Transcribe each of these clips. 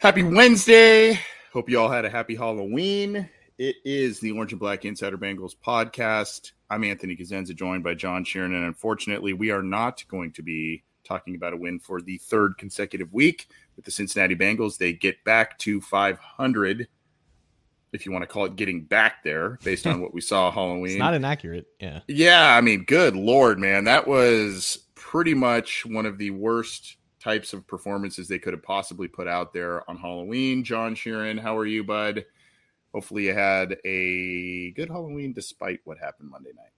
Happy Wednesday. Hope you all had a happy Halloween. It is the Orange and Black Insider Bengals podcast. I'm Anthony Cosenza, joined by John Sheeran. And unfortunately, we are not going to be talking about a win for the third consecutive week with the Cincinnati Bengals. They get back to 500, if you want to call it getting back there, based on what we saw Halloween. It's not inaccurate. Yeah. Yeah. I mean, good Lord, man. That was pretty much one of the worst types of performances they could have possibly put out there on Halloween. John Sheeran, how are you, bud? Hopefully, you had a good Halloween despite what happened Monday night.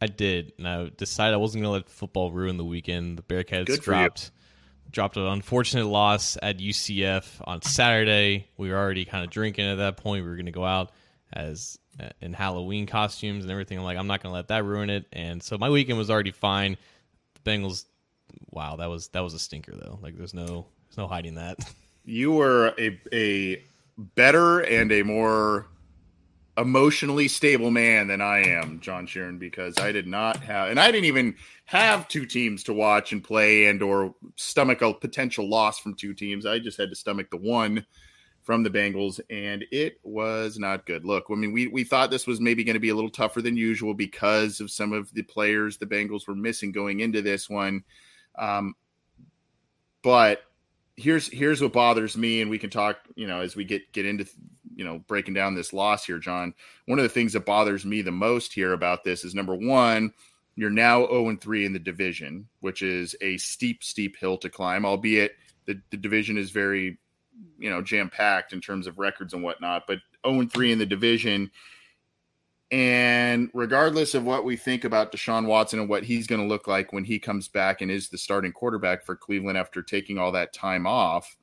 I did, and I decided I wasn't going to let football ruin the weekend. The Bearcats Good dropped dropped an unfortunate loss at UCF on Saturday. We were already kind of drinking at that point. We were going to go out as uh, in Halloween costumes and everything. I'm like, I'm not going to let that ruin it. And so my weekend was already fine. The Bengals, wow, that was that was a stinker though. Like, there's no there's no hiding that. You were a a better and a more emotionally stable man than I am, John Sheeran, because I did not have, and I didn't even have two teams to watch and play and or stomach a potential loss from two teams. I just had to stomach the one from the Bengals, and it was not good. Look, I mean, we we thought this was maybe going to be a little tougher than usual because of some of the players the Bengals were missing going into this one. Um, but here's here's what bothers me, and we can talk, you know, as we get get into you know breaking down this loss here, John. One of the things that bothers me the most here about this is number one, you're now 0 and 3 in the division, which is a steep, steep hill to climb, albeit the, the division is very, you know, jam packed in terms of records and whatnot. But 0 and 3 in the division. And regardless of what we think about Deshaun Watson and what he's going to look like when he comes back and is the starting quarterback for Cleveland after taking all that time off,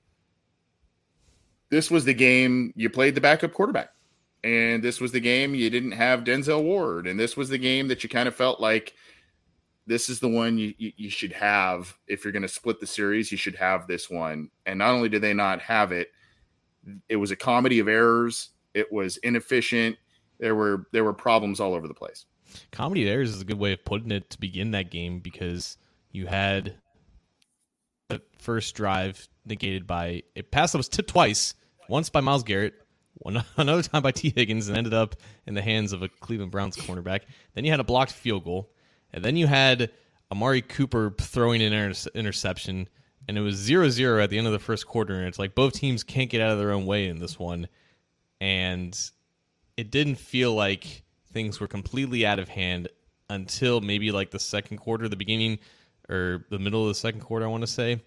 this was the game you played the backup quarterback. And this was the game you didn't have Denzel Ward. And this was the game that you kind of felt like this is the one you, you, should have. If you're going to split the series, you should have this one. And not only did they not have it, it was a comedy of errors. It was inefficient. There were there were problems all over the place. Comedy of errors is a good way of putting it to begin that game because you had the first drive negated by a pass that was tipped twice, once by Myles Garrett, one another time by Tee Higgins, and ended up in the hands of a Cleveland Browns cornerback. Then you had a blocked field goal, and then you had Amari Cooper throwing an inter- interception, and it was 0-0 at the end of the first quarter, and it's like both teams can't get out of their own way in this one, and it didn't feel like things were completely out of hand until maybe like the second quarter, the beginning or the middle of the second quarter, I want to say,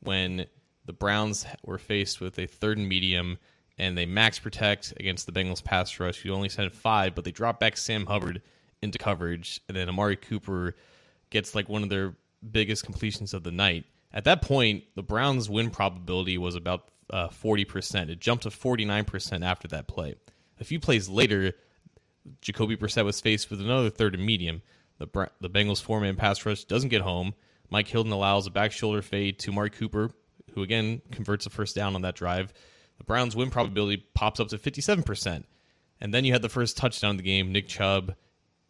when the Browns were faced with a third and medium and they max protect against the Bengals pass rush, who only sent five, but they drop back Sam Hubbard into coverage, and then Amari Cooper gets like one of their biggest completions of the night. At that point, the Browns' win probability was about uh, 40%. It jumped to 49% after that play. A few plays later, Jacoby Brissett was faced with another third and medium. The, the Bengals four man pass rush doesn't get home. Mike Hilton allows a back shoulder fade to Mark Cooper, who again converts a first down on that drive. The Browns' win probability pops up to 57%. And then you had the first touchdown of the game. Nick Chubb,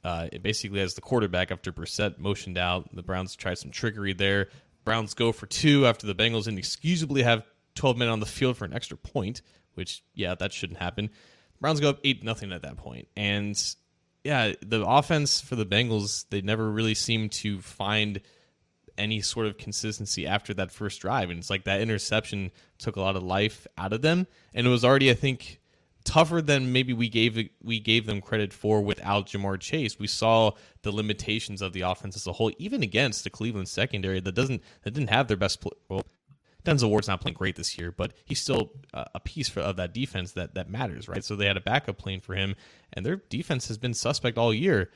uh, basically has the quarterback after Brissett motioned out. The Browns tried some trickery there. Browns go for two after the Bengals inexcusably have 12 men on the field for an extra point, which, yeah, that shouldn't happen. Browns go up 8 nothing at that. And yeah, the offense for the Bengals, they never really seemed to find any sort of consistency after that first drive. And it's like that interception took a lot of life out of them. And it was already, I think, tougher than maybe we gave we gave them credit for without Ja'Marr Chase. We saw the limitations of the offense as a whole, even against the Cleveland secondary that doesn't that didn't have their best. well, Denzel Ward's not playing great this year, but he's still uh, a piece for, of that defense that that matters, right? So they had a backup playing for him, and their defense has been suspect all year.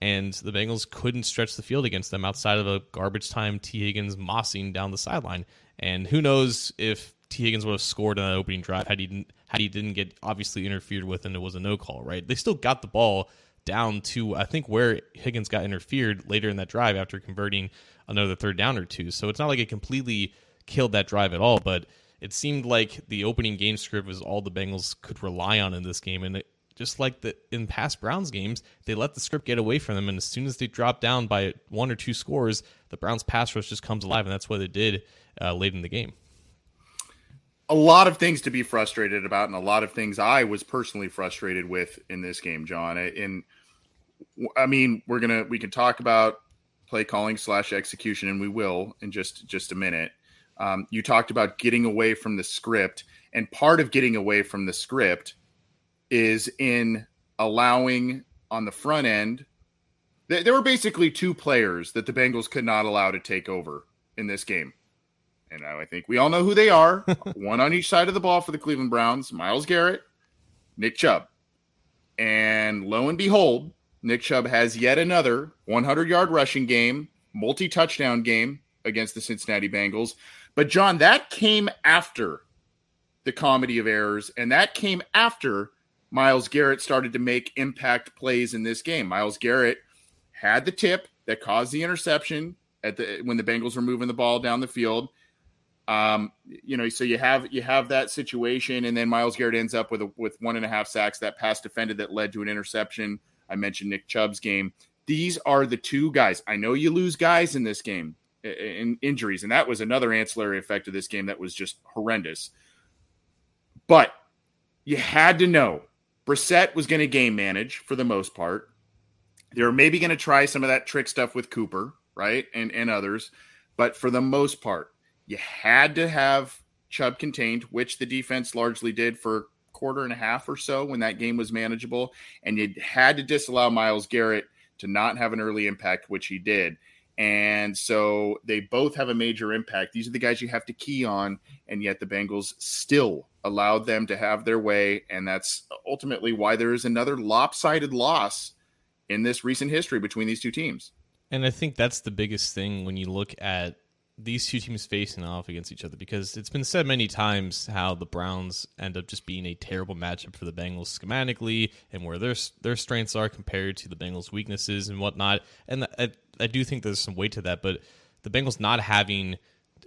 And the Bengals couldn't stretch the field against them outside of a garbage time Tee Higgins mossing down the sideline. And who knows if Tee Higgins would have scored on that opening drive had he had he didn't get obviously interfered with and it was a no call, right? They still got the ball down to I think where Higgins got interfered later in that drive after converting another third down or two. So it's not like it completely killed that drive at all, but it seemed like the opening game script was all the Bengals could rely on in this game, and it, just like the in past Browns games, they let the script get away from them, and as soon as they drop down by one or two scores, the Browns pass rush just comes alive, and that's what they did uh, late in the game. A lot of things to be frustrated about, and a lot of things I was personally frustrated with in this game, John. And I mean, we're gonna we can talk about play calling slash execution, and we will in just just a minute. Um, you talked about getting away from the script, and part of getting away from the script is in allowing on the front end. Th- there were basically two players that the Bengals could not allow to take over in this game. And I think we all know who they are. One on each side of the ball for the Cleveland Browns Myles Garrett, Nick Chubb. And lo and behold, Nick Chubb has yet another 100 yard rushing game, multi touchdown game against the Cincinnati Bengals. But John, that came after the comedy of errors, and that came after Myles Garrett started to make impact plays in this game. Myles Garrett had the tip that caused the interception at the when the Bengals were moving the ball down the field. Um, you know, so you have you have that situation, and then Myles Garrett ends up with a, with one and a half sacks. That pass defended that led to an interception. I mentioned Nick Chubb's game. These are the two guys. I know you lose guys in this game in injuries, and that was another ancillary effect of this game that was just horrendous. But you had to know Brissett was going to game manage for the most part. They were maybe going to try some of that trick stuff with Cooper, right, and and others, but for the most part, you had to have Chubb contained, which the defense largely did for quarter and a half or so when that game was manageable, and you had to disallow Myles Garrett to not have an early impact, which he did. And so they both have a major impact. These are the guys you have to key on, and yet the Bengals still allowed them to have their way. And that's ultimately why there is another lopsided loss in this recent history between these two teams. And I think that's the biggest thing when you look at these two teams facing off against each other because it's been said many times how the Browns end up just being a terrible matchup for the Bengals schematically and where their their strengths are compared to the Bengals' weaknesses and whatnot. And I, I do think there's some weight to that, but the Bengals not having,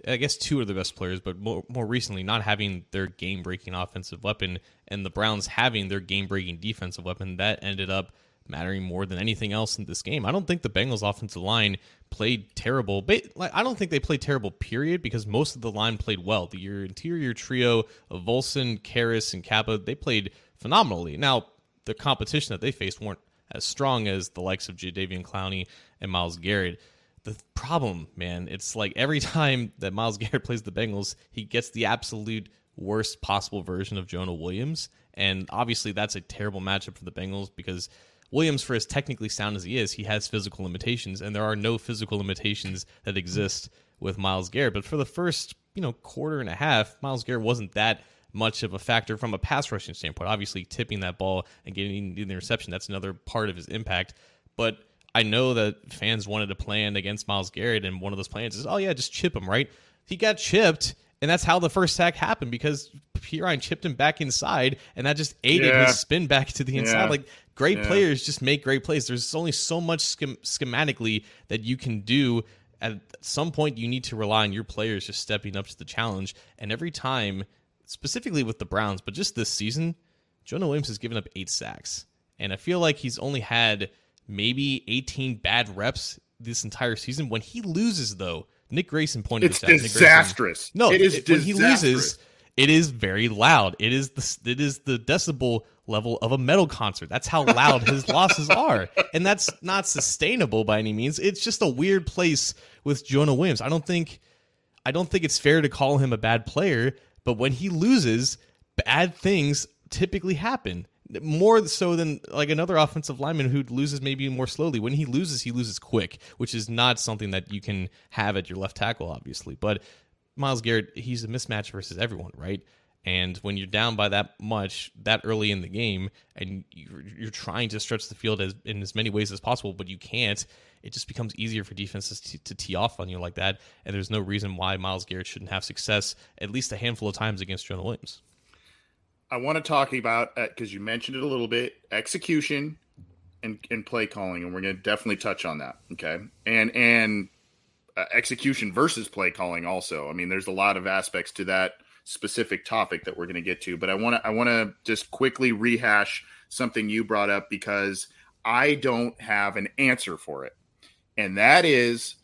I guess, two of the best players, but more, more recently not having their game breaking offensive weapon, and the Browns having their game breaking defensive weapon, that ended up mattering more than anything else in this game. I don't think the Bengals offensive line played terrible. Like I don't think they played terrible, period, because most of the line played well. The your interior trio of Volson, Karras, and Cappa, they played phenomenally. Now, the competition that they faced weren't as strong as the likes of Jadeveon Clowney and Myles Garrett. The problem, man, it's like every time that Myles Garrett plays the Bengals, he gets the absolute worst possible version of Jonah Williams. And obviously, that's a terrible matchup for the Bengals because Williams, for as technically sound as he is, he has physical limitations, and there are no physical limitations that exist with Myles Garrett. But for the first, you know, quarter and a half, Myles Garrett wasn't that much of a factor from a pass rushing standpoint. Obviously, tipping that ball and getting the interception, that's another part of his impact. But I know that fans wanted to plan against Myles Garrett, and one of those plans is, oh, yeah, just chip him, right? He got chipped, And that's how the first sack happened because Perine chipped him back inside, and that just aided Yeah. his spin back to the inside. Yeah. Like great Yeah. players just make great plays. There's only so much schem- schematically that you can do. At some point, you need to rely on your players just stepping up to the challenge. And every time, specifically with the Browns, but just this season, Jonah Williams has given up eight sacks. And I feel like he's only had maybe 18 bad reps this entire season. When he loses, though, Nick Grayson pointed It's this out. Nick Grayson- disastrous. no, it is it- when he disastrous. loses, it is very loud. It is the it is the decibel level of a metal concert. That's how loud his losses are, and that's not sustainable by any means. It's just a weird place with Jonah Williams. I don't think I don't think it's fair to call him a bad player, but when he loses, bad things typically happen. More so than like another offensive lineman who loses maybe more slowly. When he loses, he loses quick, which is not something that you can have at your left tackle, obviously. But Myles Garrett, he's a mismatch versus everyone, right? And when you're down by that much that early in the game, and you're, you're trying to stretch the field as in as many ways as possible, but you can't, it just becomes easier for defenses to, to tee off on you like that. And there's no reason why Myles Garrett shouldn't have success at least a handful of times against Jonah Williams. I want to talk about because you mentioned it a little bit execution and, and play calling, and we're going to definitely touch on that. Okay, and and uh, Uh, execution versus play calling also. I mean, there's a lot of aspects to that specific topic that we're going to get to, but I want to I want to just quickly rehash something you brought up because I don't have an answer for it, and that is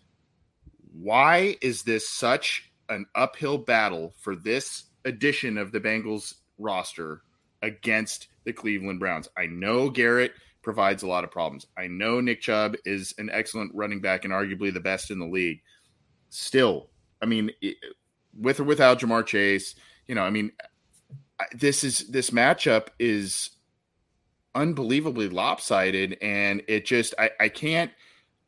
why is this such an uphill battle for this edition of the Bengals roster against the Cleveland Browns? I know Garrett provides a lot of problems. I know Nick Chubb is an excellent running back and arguably the best in the league. Still, I mean, it- with or without Ja'Marr Chase, you know, I mean, this is this matchup is unbelievably lopsided, and it just I, I can't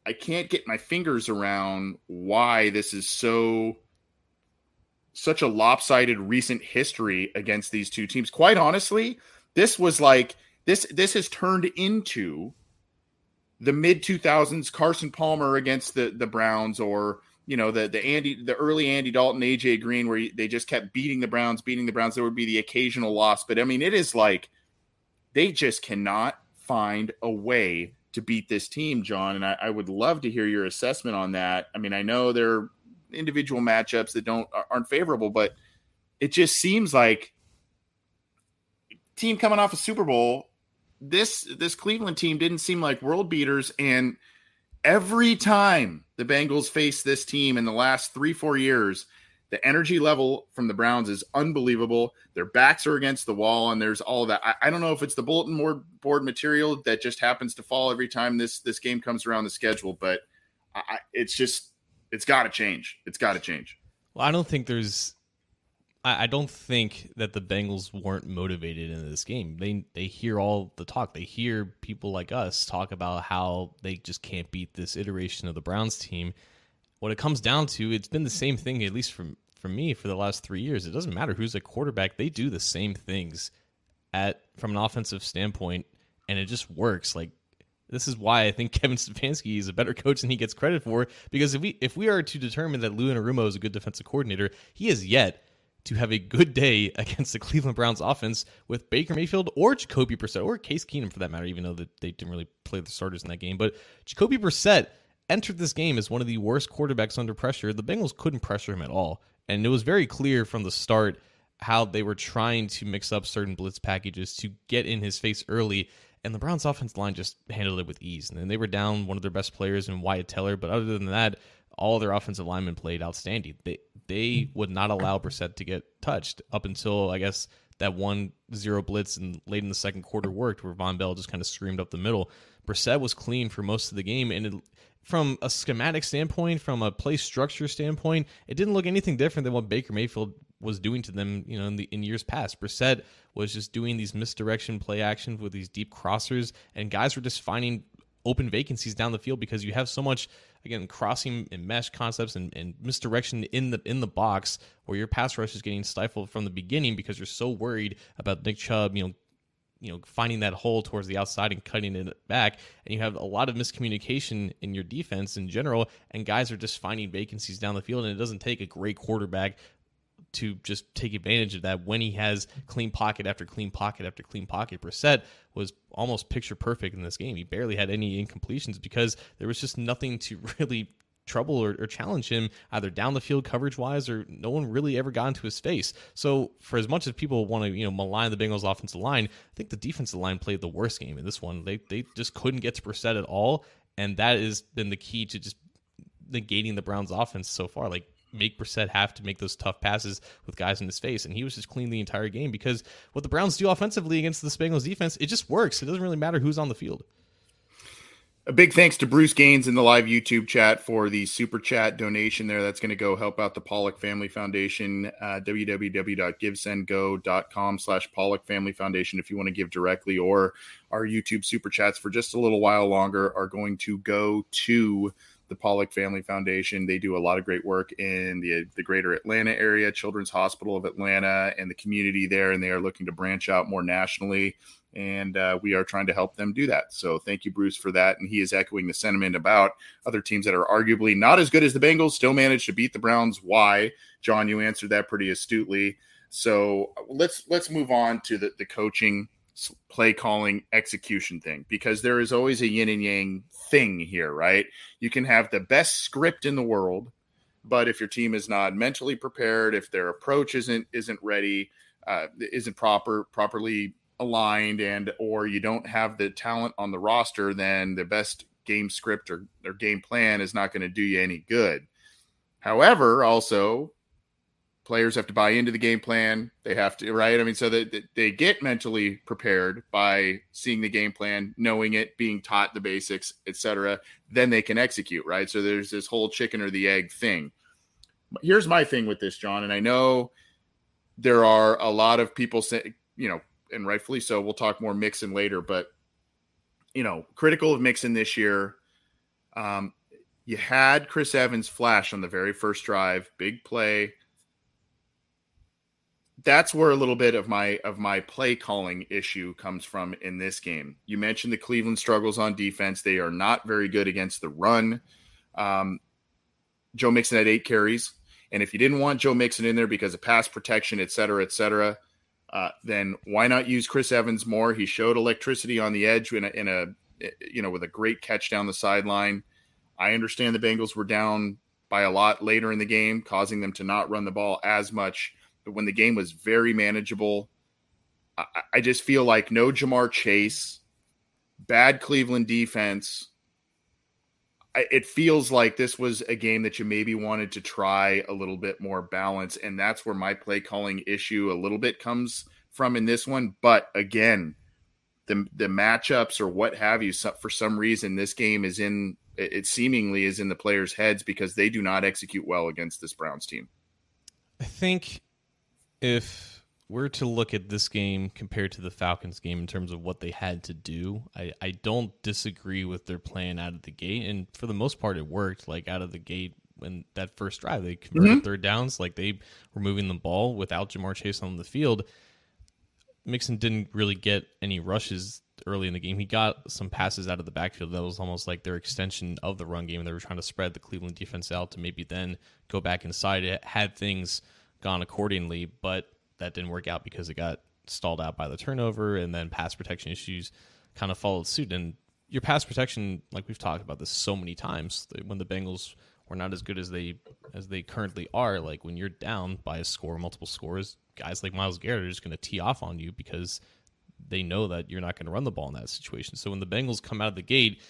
I can't get my fingers around why this is so such a lopsided recent history against these two teams. Quite honestly, this was like this this has turned into the mid 2000s Carson Palmer against the the Browns or you know the the Andy the early Andy Dalton AJ Green where they just kept beating the Browns beating the Browns. There would be the occasional loss. But I mean it is like they just cannot find a way to beat this team John. And I, I would love to hear your assessment on that. I mean I know there are individual matchups that don't aren't favorable but it just seems like team coming off a Super Bowl this this Cleveland team didn't seem like world beaters and every time the Bengals face this team in the last 3-4 years the energy level from the Browns is unbelievable. Their backs are against the wall, and there's all that. I, I don't know if it's the bulletin board, material that just happens to fall every time this this game comes around the schedule, but I- it's just it's got to change. It's got to change. Well, I don't think there's. I, don't think that the Bengals weren't motivated in this game. They they hear all the talk. They hear people like us talk about how they just can't beat this iteration of the Browns team. What it comes down to, it's been the same thing at least from for me for the last three years. It doesn't matter who's a quarterback; they do the same things at from an offensive standpoint, and it just works. Like this is why I think Kevin Stefanski is a better coach than he gets credit for. Because if we if we are to determine that Lou Anarumo is a good defensive coordinator, he has yet to have a good day against the Cleveland Browns offense with Baker Mayfield or Jacoby Brissett or Case Keenum for that matter. Even though they didn't really play the starters in that game, but Jacoby Brissett entered this game as one of the worst quarterbacks under pressure. The Bengals couldn't pressure him at all, and it was very clear from the start how they were trying to mix up certain blitz packages to get in his face early. And the Browns' offense line just handled it with ease. And then they were down one of their best players in Wyatt Teller, but other than that, all their offensive linemen played outstanding. They they would not allow Brissett to get touched up until I guess that one zero blitz and late in the second quarter worked, where Vonn Bell just kind of screamed up the middle. Brissett was clean for most of the game, and it, from a schematic standpoint, from a play structure standpoint, it didn't look anything different than what Baker Mayfield was doing to them, you know, in the in years past. Brissett was just doing these misdirection play actions with these deep crossers, and guys were just finding open vacancies down the field because you have so much again crossing and mesh concepts and, and misdirection in the in the box where your pass rush is getting stifled from the beginning because you're so worried about Nick Chubb, you know, you know, finding that hole towards the outside and cutting it back. And you have a lot of miscommunication in your defense in general, and guys are just finding vacancies down the field. And it doesn't take a great quarterback to just take advantage of that when he has clean pocket after clean pocket after clean pocket. Brissett was almost picture perfect in this game. He barely had any incompletions because there was just nothing to really trouble or, or, challenge him either down the field coverage wise or no one really ever got into his face. So for as much as people want to you know malign the Bengals offensive line, I think the defensive line played the worst game in this one. They they just couldn't get to Brissett at all, and that has been the key to just negating the Browns offense so far. Like make Brissett have to make those tough passes with guys in his face. And he was just clean the entire game because what the Browns do offensively against the Bengals defense, it just works. It doesn't really matter who's on the field. A big thanks to Bruce Gaines in the live YouTube chat for the super chat donation there. That's going to go help out the Pollock Family Foundation. Uh, www.givesendgo.com slash Pollock Family Foundation if you want to give directly, or our YouTube super chats for just a little while longer are going to go to the Pollock Family Foundation. They do a lot of great work in the the greater Atlanta area, Children's Hospital of Atlanta, and the community there, and they are looking to branch out more nationally. And uh, we are trying to help them do that. So thank you, Bruce, for that. And he is echoing the sentiment about other teams that are arguably not as good as the Bengals still managed to beat the Browns. Why, John? You answered that pretty astutely. So let's let's move on to the, the coaching play calling execution thing because there is always a yin and yang thing here, right? You can have the best script in the world, but if your team is not mentally prepared, if their approach isn't isn't ready, uh, isn't proper properly aligned, and or you don't have the talent on the roster, then the best game script or, or game plan is not going to do you any good. However, also players have to buy into the game plan. They have to, right? I mean, so that they get mentally prepared by seeing the game plan, knowing it, being taught the basics, etc. Then they can execute, right? So there's this whole chicken or the egg thing. Here's my thing with this, John, and I know there are a lot of people say, you know, and rightfully so. We'll talk more Mixon later, but you know, critical of Mixon this year. Um, you had Chris Evans flash on the very first drive, big play that's where a little bit of my of my play calling issue comes from in this game. You mentioned the Cleveland struggles on defense; they are not very good against the run. Um, Joe Mixon had eight carries, and if you didn't want Joe Mixon in there because of pass protection, et cetera, et cetera, uh, then why not use Chris Evans more? He showed electricity on the edge in a, in a you know with a great catch down the sideline. I understand the Bengals were down by a lot later in the game, causing them to not run the ball as much when the game was very manageable. I, I just feel like no Ja'Marr Chase, bad Cleveland defense. I, it feels like this was a game that you maybe wanted to try a little bit more balance, and that's where my play calling issue a little bit comes from in this one. But again, the the matchups or what have you, for some reason, this game is in it seemingly is in the players' heads because they do not execute well against this Browns team. I think if we're to look at this game compared to the Falcons game in terms of what they had to do, I, I don't disagree with their plan out of the gate. And for the most part, it worked. Like out of the gate, when that first drive, they converted mm-hmm. third downs. Like they were moving the ball without Ja'Marr Chase on the field. Mixon didn't really get any rushes early in the game. He got some passes out of the backfield that was almost like their extension of the run game. They were trying to spread the Cleveland defense out to maybe then go back inside. It had things gone accordingly, but that didn't work out because it got stalled out by the turnover and then pass protection issues kind of followed suit. And your pass protection, like we've talked about this so many times, when the Bengals were not as good as they as they currently are, like when you're down by a score, multiple scores, guys like Myles Garrett are just going to tee off on you because they know that you're not going to run the ball in that situation. So when the Bengals come out of the gate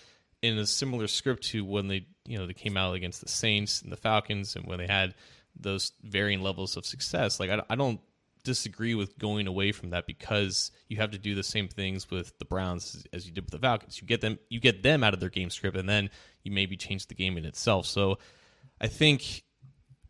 in a similar script to when they you know they came out against the Saints and the Falcons and when they had those varying levels of success. Like I, I don't disagree with going away from that because you have to do the same things with the Browns as you did with the Falcons. You get them you get them out of their game script and then you maybe change the game in itself. So I think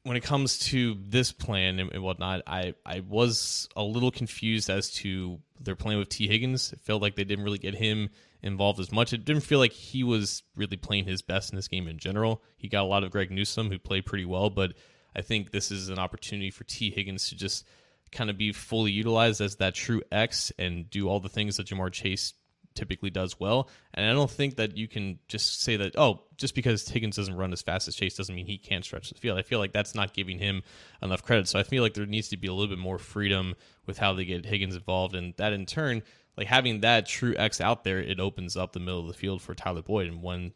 when it comes to this plan and, whatnot, I, I was a little confused as to their plan with Tee Higgins. It felt like they didn't really get him involved as much. It didn't feel like he was really playing his best in this game in general. He got a lot of Greg Newsome, who played pretty well, but I think this is an opportunity for Tee Higgins to just kind of be fully utilized as that true X and do all the things that Ja'Marr Chase typically does well. And I don't think that you can just say that, oh, just because Higgins doesn't run as fast as Chase doesn't mean he can't stretch the field. I feel like that's not giving him enough credit. So I feel like there needs to be a little bit more freedom with how they get Higgins involved. And that in turn, like having that true X out there, it opens up the middle of the field for Tyler Boyd. And when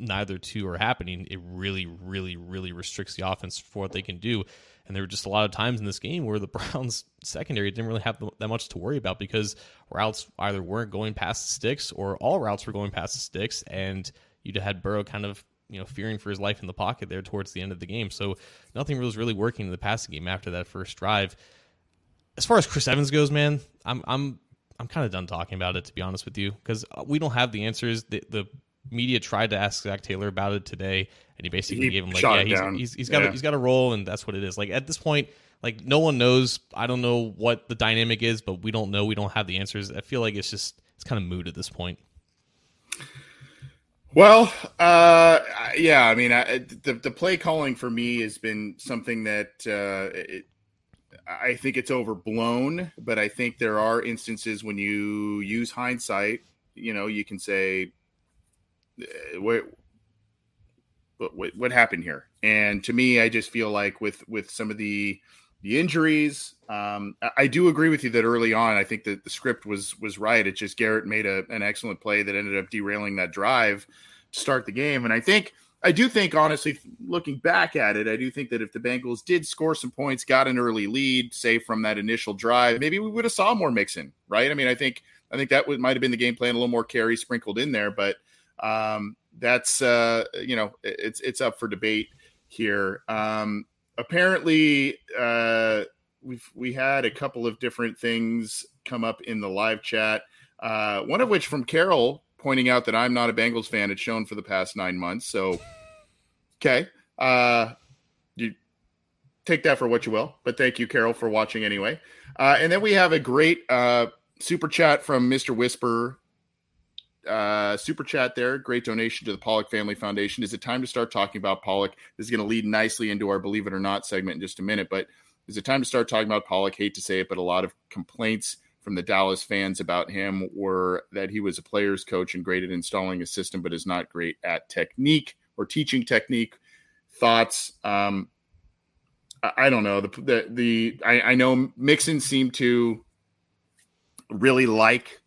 neither two are happening, it really, really, really restricts the offense for what they can do. And there were just a lot of times in this game where the Browns secondary didn't really have that much to worry about because routes either weren't going past the sticks or all routes were going past the sticks, and you had Burrow kind of you know fearing for his life in the pocket there towards the end of the game. So nothing was really working in the passing game after that first drive. As far as Chris Evans goes, man, I'm I'm I'm kind of done talking about it to be honest with you because we don't have the answers. The, the media tried to ask Zac Taylor about it today, and he basically He gave him like, yeah, he's, he's, he's got Yeah. a, he's got a role, and that's what it is. Like at this point, like no one knows. I don't know what the dynamic is, but we don't know. We don't have the answers. I feel like it's just it's kind of moot at this point. Well, uh, yeah, I mean, I, the the play calling for me has been something that uh, it, I think it's overblown, but I think there are instances when you use hindsight, you know, you can say, what what what happened here? And to me, I just feel like with with some of the the injuries, um, I, do agree with you that early on, I think that the script was was right. It just Garrett made a, an excellent play that ended up derailing that drive to start the game, and I think. I do think, honestly, looking back at it, I do think that if the Bengals did score some points, got an early lead, say from that initial drive, maybe we would have saw more Mixon, right? I mean, I think I think that might have been the game plan, a little more carry sprinkled in there, but um, that's uh, you know it's it's up for debate here. Um, apparently, uh, we've we had a couple of different things come up in the live chat. Uh, one of which from Carol pointing out that I'm not a Bengals fan. It's shown for the past nine months. So, okay, uh, you take that for what you will. But thank you, Carol, for watching anyway. Uh, and then we have a great uh, super chat from Mr. Whisper uh, super chat there. Great donation to the Pollock Family Foundation. Is it time to start talking about Pollack? This is going to lead nicely into our Believe It or Not segment in just a minute, but is it time to start talking about Pollack? Hate to say it, but a lot of complaints from the Dallas fans about him were that he was a player's coach and great at installing a system, but is not great at technique or teaching technique. Thoughts? Um, I, I don't know. The the, the I, I know Mixon seemed to really like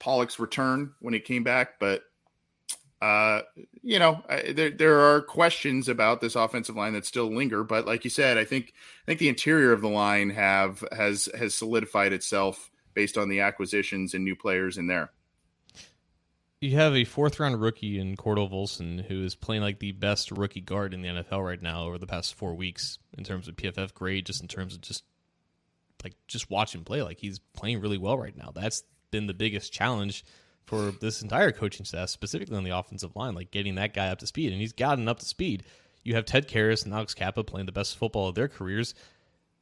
Pollack's return when he came back, but uh, you know, I- there there are questions about this offensive line that still linger. But like you said, I think I think the interior of the line have has has solidified itself based on the acquisitions and new players in there. You have a fourth round rookie in Cordell Volson who is playing like the best rookie guard in the NFL right now over the past four weeks in terms of PFF grade, just in terms of just like just watch him play. Like he's playing really well right now. That's been the biggest challenge for this entire coaching staff, specifically on the offensive line, like getting that guy up to speed. And he's gotten up to speed. You have Ted Karras and Alex Cappa playing the best football of their careers.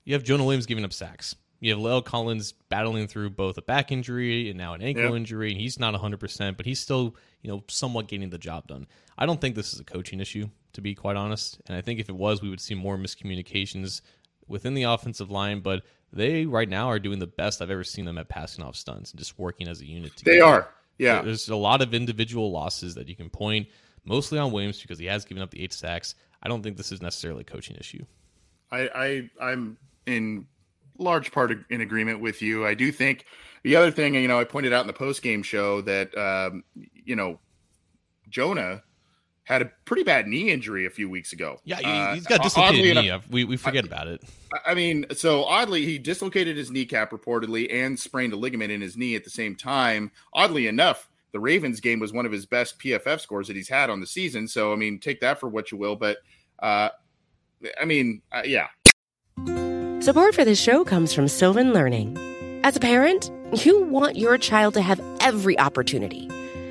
You have Jonah Williams giving up sacks. You have La'el Collins battling through both a back injury and now an ankle Yep. injury, and he's not 100%, but he's still, you know, somewhat getting the job done. I don't think this is a coaching issue, to be quite honest. And I think if it was, we would see more miscommunications within the offensive line, but they right now are doing the best I've ever seen them at passing off stunts and just working as a unit together. They are, yeah. There's a lot of individual losses that you can point, mostly on Williams because he has given up the eight sacks. I don't think this is necessarily a coaching issue. I, I I'm in large part in agreement with you. I do think the other thing, you know, I pointed out in the post game show that um, you know Jonah had a pretty bad knee injury a few weeks ago. Yeah, he, Uh, he's got oddly dislocated enough- knee. We, we forget about it. I mean, so oddly, he dislocated his kneecap reportedly and sprained a ligament in his knee at the same time. Oddly enough, the Ravens game was one of his best PFF scores that he's had on the season. So, I mean, take that for what you will. But, uh, I mean, uh, yeah, Support for this show comes from Sylvan Learning. As a parent, you want your child to have every opportunity,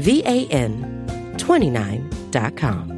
van29.com.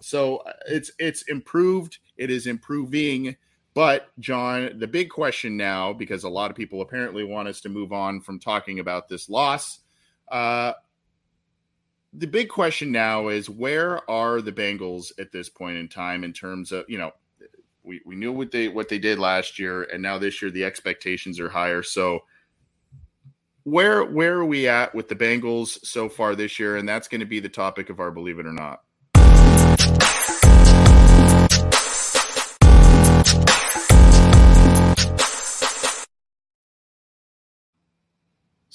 So uh, it's it's improved. It is improving. But John, the big question now, because a lot of people apparently want us to move on from talking about this loss, uh, the big question now is where are the Bengals at this point in time in terms of you know we, we knew what they what they did last year and now this year the expectations are higher so where where are we at with the Bengals so far this year and that's going to be the topic of our believe it or not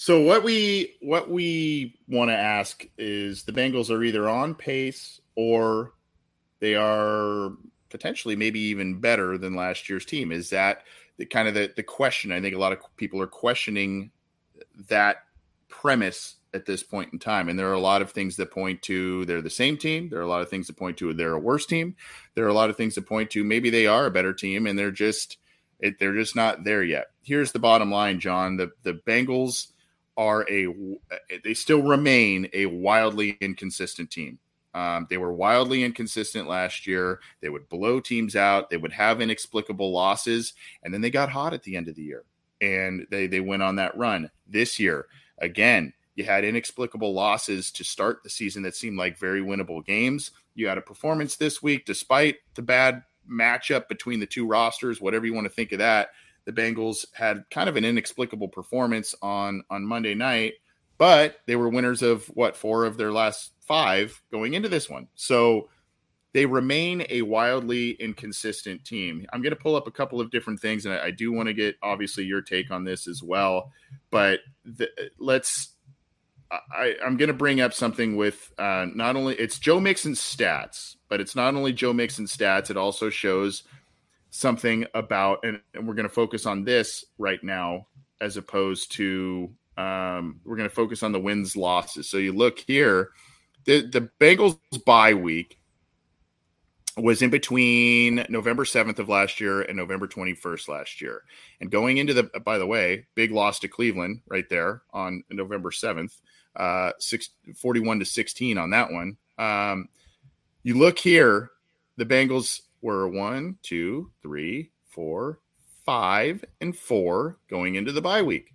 So what we what we want to ask is the Bengals are either on pace or they are potentially maybe even better than last year's team. Is that the kind of the, the question? I think a lot of people are questioning that premise at this point in time. And there are a lot of things that point to they're the same team. There are a lot of things that point to they're a worse team. There are a lot of things that point to maybe they are a better team and they're just it, they're just not there yet. Here's the bottom line, John. The the Bengals are a they still remain a wildly inconsistent team. Um, they were wildly inconsistent last year. They would blow teams out. They would have inexplicable losses, and then they got hot at the end of the year, and they they went on that run. This year, again, you had inexplicable losses to start the season that seemed like very winnable games. You had a performance this week, despite the bad matchup between the two rosters, whatever you want to think of that the Bengals had kind of an inexplicable performance on on Monday night, but they were winners of what four of their last five going into this one. So they remain a wildly inconsistent team. I'm going to pull up a couple of different things, and I, I do want to get obviously your take on this as well. But the, let's. I, am going to bring up something with uh, not only it's Joe Mixon's stats, but it's not only Joe Mixon's stats. It also shows something about, and, and we're going to focus on this right now as opposed to um, we're going to focus on the wins losses. So you look here, the the Bengals bye week was in between November 7th of last year and November 21st last year. And going into the, by the way, big loss to Cleveland right there on November 7th, uh, six, 41 to 16 on that one. Um, you look here, the Bengals were one, two, three, four, five, and four going into the bye week.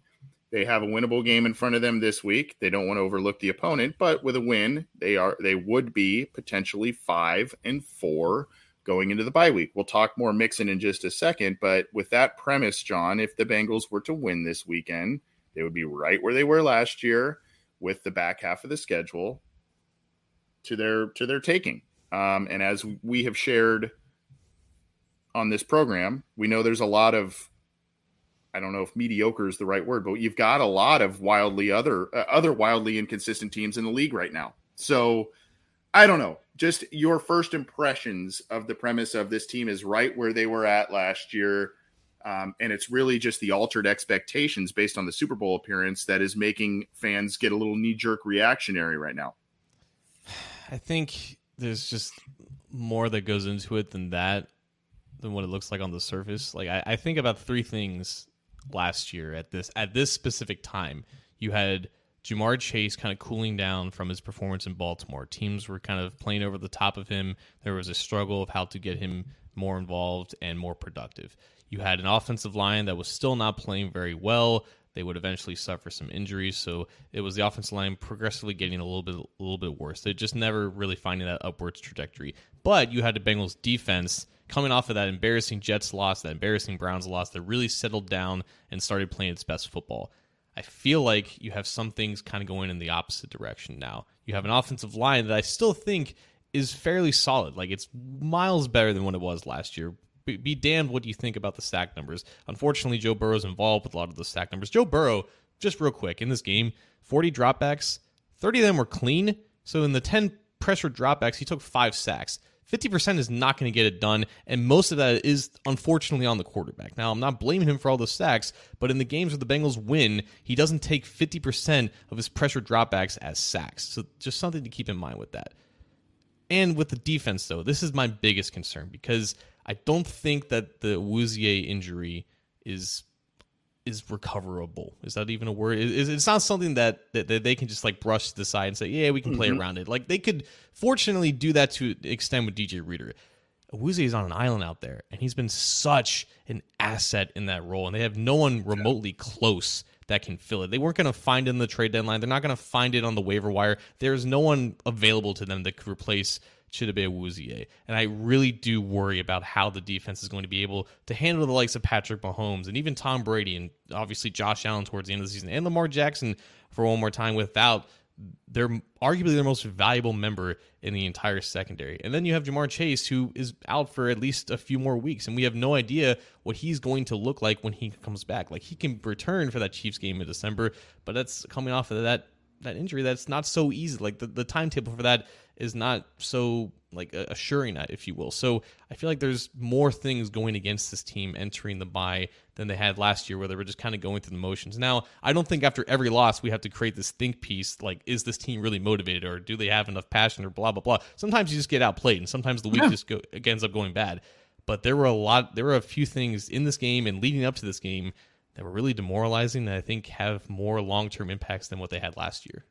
They have a winnable game in front of them this week. They don't want to overlook the opponent, but with a win, they are they would be potentially five and four going into the bye week. We'll talk more Mixon in just a second, but with that premise, John, if the Bengals were to win this weekend, they would be right where they were last year with the back half of the schedule to their to their taking. Um, and as we have shared on this program, we know there's a lot of I don't know if mediocre is the right word, but you've got a lot of wildly other uh, other wildly inconsistent teams in the league right now. So I don't know. Just your first impressions of the premise of this team is right where they were at last year. Um, and it's really just the altered expectations based on the Super Bowl appearance that is making fans get a little knee jerk reactionary right now. I think there's just more that goes into it than that than what it looks like on the surface. Like I, I think about three things last year at this at this specific time. You had Ja'Marr Chase kind of cooling down from his performance in Baltimore. Teams were kind of playing over the top of him. There was a struggle of how to get him more involved, and more productive. You had an offensive line that was still not playing very well. They would eventually suffer some injuries, so it was the offensive line progressively getting a little bit, a little bit worse. They just never really finding that upwards trajectory. But you had the Bengals defense coming off of that embarrassing Jets loss, that embarrassing Browns loss, that really settled down and started playing its best football. I feel like you have some things kind of going in the opposite direction now. You have an offensive line that I still think is fairly solid. Like it's miles better than what it was last year. Be, be damned what you think about the sack numbers. Unfortunately, Joe Burrow's involved with a lot of the sack numbers. Joe Burrow, just real quick, in this game, 40 dropbacks, 30 of them were clean. So in the 10 pressure dropbacks, he took five sacks. 50% is not going to get it done, and most of that is unfortunately on the quarterback. Now, I'm not blaming him for all the sacks, but in the games where the Bengals win, he doesn't take 50% of his pressure dropbacks as sacks. So just something to keep in mind with that. And with the defense, though, this is my biggest concern because I don't think that the Awuzie injury is is recoverable. Is that even a word? It, it's not something that, that, that they can just like brush to the side and say, yeah, we can play mm-hmm. around it. Like they could fortunately do that to extend with DJ Reader. Awuzie is on an island out there, and he's been such an asset in that role, and they have no one remotely close that can fill it. They weren't going to find it in the trade deadline. They're not going to find it on the waiver wire. There's no one available to them that could replace Chidobe Awuzie. And I really do worry about how the defense is going to be able to handle the likes of Patrick Mahomes and even Tom Brady and obviously Josh Allen towards the end of the season and Lamar Jackson for one more time without their arguably their most valuable member in the entire secondary. And then you have Ja'Marr Chase, who is out for at least a few more weeks, and we have no idea what he's going to look like when he comes back. Like he can return for that Chiefs game in December, but that's coming off of that that injury. That's not so easy. Like the, the timetable for that is not so like assuring that, if you will. So I feel like there's more things going against this team entering the bye than they had last year, where they were just kind of going through the motions. Now, I don't think after every loss we have to create this think piece like, is this team really motivated, or do they have enough passion, or blah blah blah. Sometimes you just get outplayed, and sometimes the week yeah. just go, ends up going bad. But there were a lot, there were a few things in this game and leading up to this game that were really demoralizing that I think have more long term impacts than what they had last year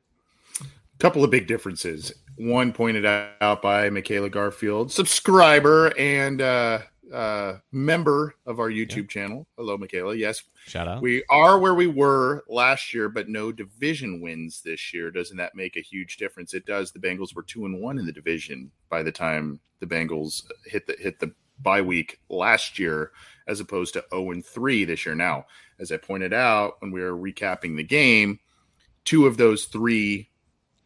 couple of big differences. One pointed out by Michaela Garfield, subscriber and uh, uh, member of our YouTube yeah. channel. Hello, Michaela. Yes, shout out. We are where we were last year, but no division wins this year. Doesn't that make a huge difference? It does. The Bengals were two and one in the division by the time the Bengals hit the hit the bye week last year, as opposed to zero oh and three this year. Now, as I pointed out when we were recapping the game, two of those three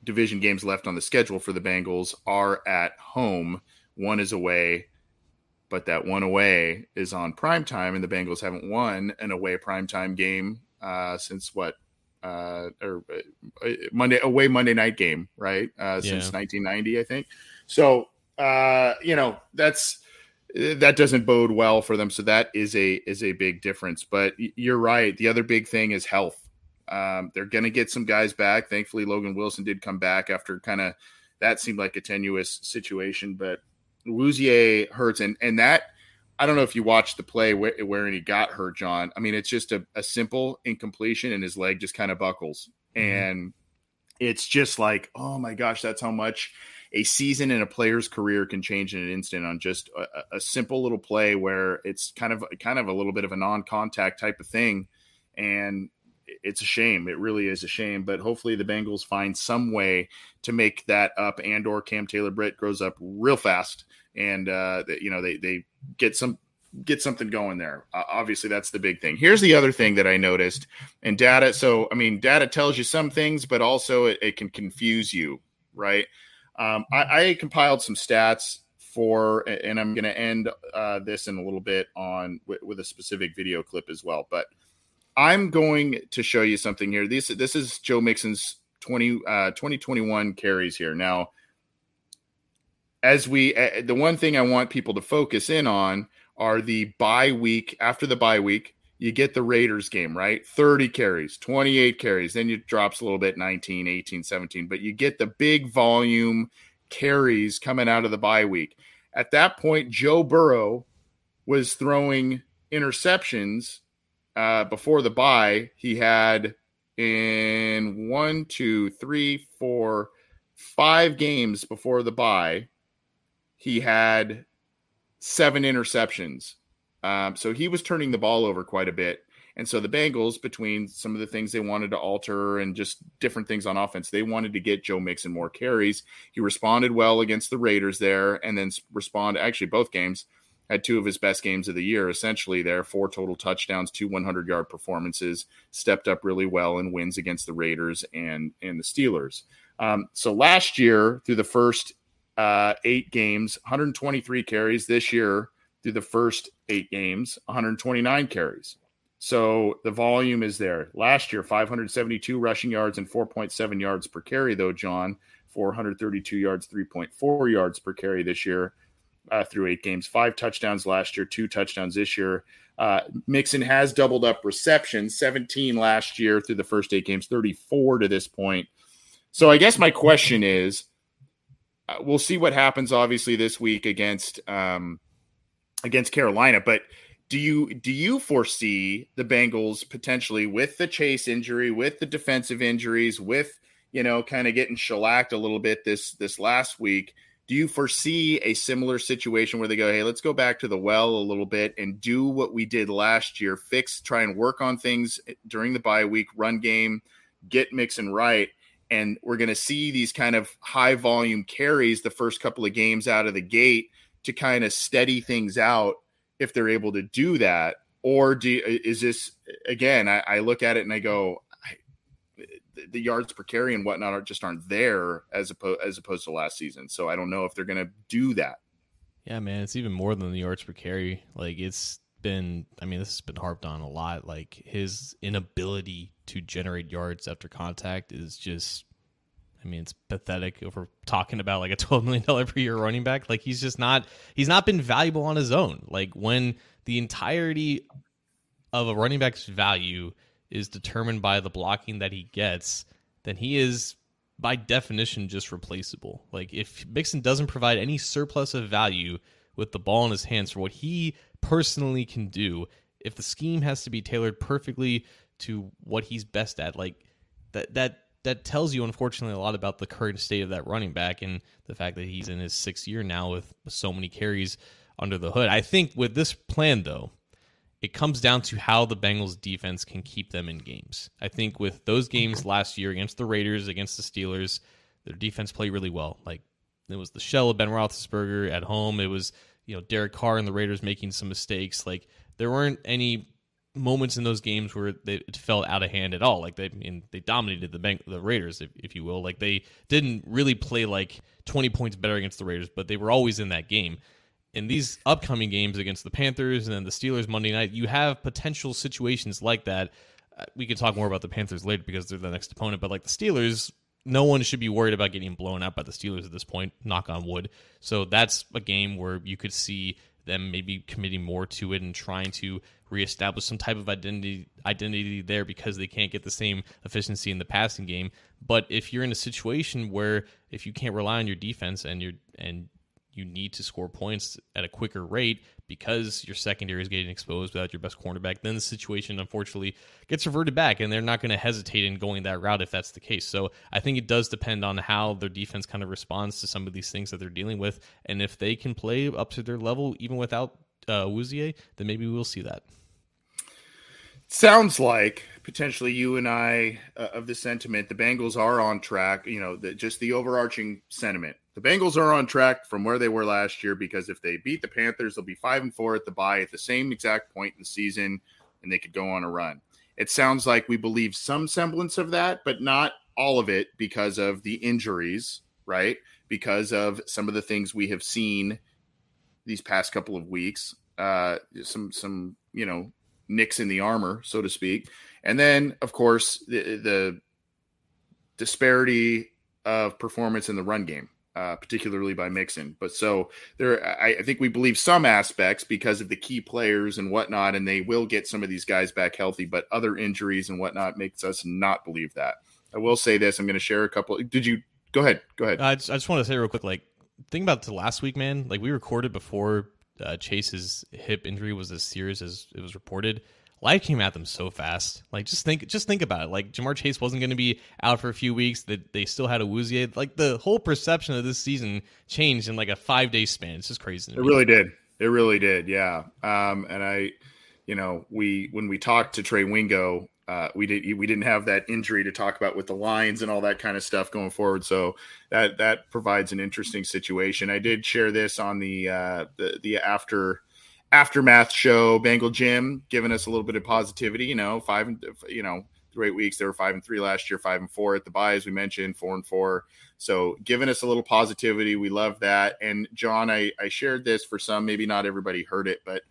division games left on the schedule for the Bengals are at home. One is away, but that one away is on prime time, and the Bengals haven't won an away primetime game uh, since what? Uh, or uh, Monday away Monday night game, right? Uh, since 1990, I think. So uh, you know that's that doesn't bode well for them. So that is a is a big difference. But you're right. The other big thing is health. Um, they're going to get some guys back. Thankfully, Logan Wilson did come back after kind of that seemed like a tenuous situation, but Louisier hurts, and and that I don't know if you watched the play where, where he got hurt, John. I mean, it's just a, a simple incompletion, and his leg just kind of buckles, mm-hmm. and it's just like, oh my gosh, that's how much a season and a player's career can change in an instant on just a, a simple little play where it's kind of kind of a little bit of a non-contact type of thing, and it's a shame. It really is a shame. But hopefully the Bengals find some way to make that up, and or Cam Taylor Britt grows up real fast, and uh, you know they they get some get something going there. Uh, obviously, that's the big thing. Here's the other thing that I noticed, and data. So I mean, data tells you some things, but also it, it can confuse you, right? Um, I, I compiled some stats for, and I'm going to end uh, this in a little bit on with, with a specific video clip as well, but I'm going to show you something here. This this is Joe Mixon's 20 uh 2021 carries here. Now as we uh, the one thing I want people to focus in on are the bye week after the bye week you get the Raiders game, right? 30 carries, 28 carries, then it drops a little bit 19, 18, 17, but you get the big volume carries coming out of the bye week. At that point Joe Burrow was throwing interceptions uh, before the bye, he had in one, two, three, four, five games before the bye, he had seven interceptions. Um, so he was turning the ball over quite a bit. And so the Bengals, between some of the things they wanted to alter and just different things on offense, they wanted to get Joe Mixon more carries. He responded well against the Raiders there, and then respond actually both games had two of his best games of the year essentially there four total touchdowns two 100 yard performances stepped up really well in wins against the raiders and and the steelers. Um, so last year through the first uh, eight games 123 carries. This year through the first eight games 129 carries. So the volume is there. Last year 572 rushing yards and 4.7 yards per carry though john 432 yards 3.4 yards per carry this year uh, through eight games, five touchdowns last year, two touchdowns this year. Uh, Mixon has doubled up receptions, 17 last year through the first eight games, 34 to this point. So I guess my question is, uh, we'll see what happens obviously this week against um, against Carolina, but do you do you foresee the Bengals potentially with the Chase injury, with the defensive injuries, with you know kind of getting shellacked a little bit this this last week? Do you foresee a similar situation where they go, hey, let's go back to the well a little bit and do what we did last year, fix, try and work on things during the bye week, run game, get Mixon right. And we're going to see these kind of high volume carries the first couple of games out of the gate to kind of steady things out if they're able to do that. Or do, is this, again, I, I look at it and I go, the yards per carry and whatnot are just aren't there as opposed as opposed to last season. So I don't know if they're going to do that. Yeah, man, it's even more than the yards per carry. Like it's been, I mean, this has been harped on a lot. Like his inability to generate yards after contact is just, I mean, it's pathetic. If we're talking about like a twelve million dollar per year running back, like he's just not, he's not been valuable on his own. Like when the entirety of a running back's value is determined by the blocking that he gets, then he is by definition just replaceable. Like if Mixon doesn't provide any surplus of value with the ball in his hands for what he personally can do, if the scheme has to be tailored perfectly to what he's best at, like that that that tells you unfortunately a lot about the current state of that running back and the fact that he's in his sixth year now with so many carries under the hood. I think with this plan though, it comes down to how the Bengals defense can keep them in games. I think with those games last year against the Raiders, against the Steelers, their defense played really well. Like it was the shell of Ben Roethlisberger at home. It was you know Derek Carr and the Raiders making some mistakes. Like there weren't any moments in those games where they, it felt out of hand at all. Like they they dominated the bank, the Raiders, if, if you will. Like they didn't really play like twenty points better against the Raiders, but they were always in that game in these upcoming games against the Panthers and then the Steelers Monday night, you have potential situations like that. Uh, we could talk more about the Panthers later because they're the next opponent, but like the Steelers, no one should be worried about getting blown out by the Steelers at this point, knock on wood. So that's a game where you could see them maybe committing more to it and trying to reestablish some type of identity identity there because they can't get the same efficiency in the passing game. But if you're in a situation where if you can't rely on your defense and you're and you need to score points at a quicker rate because your secondary is getting exposed without your best cornerback, then the situation unfortunately gets reverted back, and they're not going to hesitate in going that route if that's the case. So I think it does depend on how their defense kind of responds to some of these things that they're dealing with, and if they can play up to their level even without uh, then maybe we'll see that. Sounds like potentially you and I uh, of the sentiment. The Bengals are on track. You know, the, just the overarching sentiment the Bengals are on track from where they were last year because if they beat the Panthers, they'll be five and four at the bye at the same exact point in the season, and they could go on a run. It sounds like we believe some semblance of that, but not all of it because of the injuries, right? Because of some of the things we have seen these past couple of weeks. Uh, some some you know nicks in the armor, so to speak, and then of course the, the disparity of performance in the run game uh, particularly by Mixon. But so there, I, I, think we believe some aspects because of the key players and whatnot, and they will get some of these guys back healthy. But other injuries and whatnot makes us not believe that. I will say this: I'm going to share a couple. Did you go ahead? Go ahead. I just, I just want to say real quick, like think about the last week, man. Like we recorded before uh, Chase's hip injury was as serious as it was reported life came at them so fast. Like just think, just think about it. Like Ja'Marr Chase wasn't going to be out for a few weeks. That they still had Awuzie. Like the whole perception of this season changed in like a five day span. It's just crazy. It really did. It really did, yeah. Um, and I, you know, we when we talked to Trey Wingo, uh, we did we didn't have that injury to talk about with the lines and all that kind of stuff going forward. So that that provides an interesting situation. I did share this on the uh, the the after aftermath show. Bengal Jim giving us a little bit of positivity. You know, five and you know through eight weeks they were five and three last year, five and four at the bye, as we mentioned, four and four. So giving us a little positivity, we love that. And John, I I shared this for some, maybe not everybody heard it, but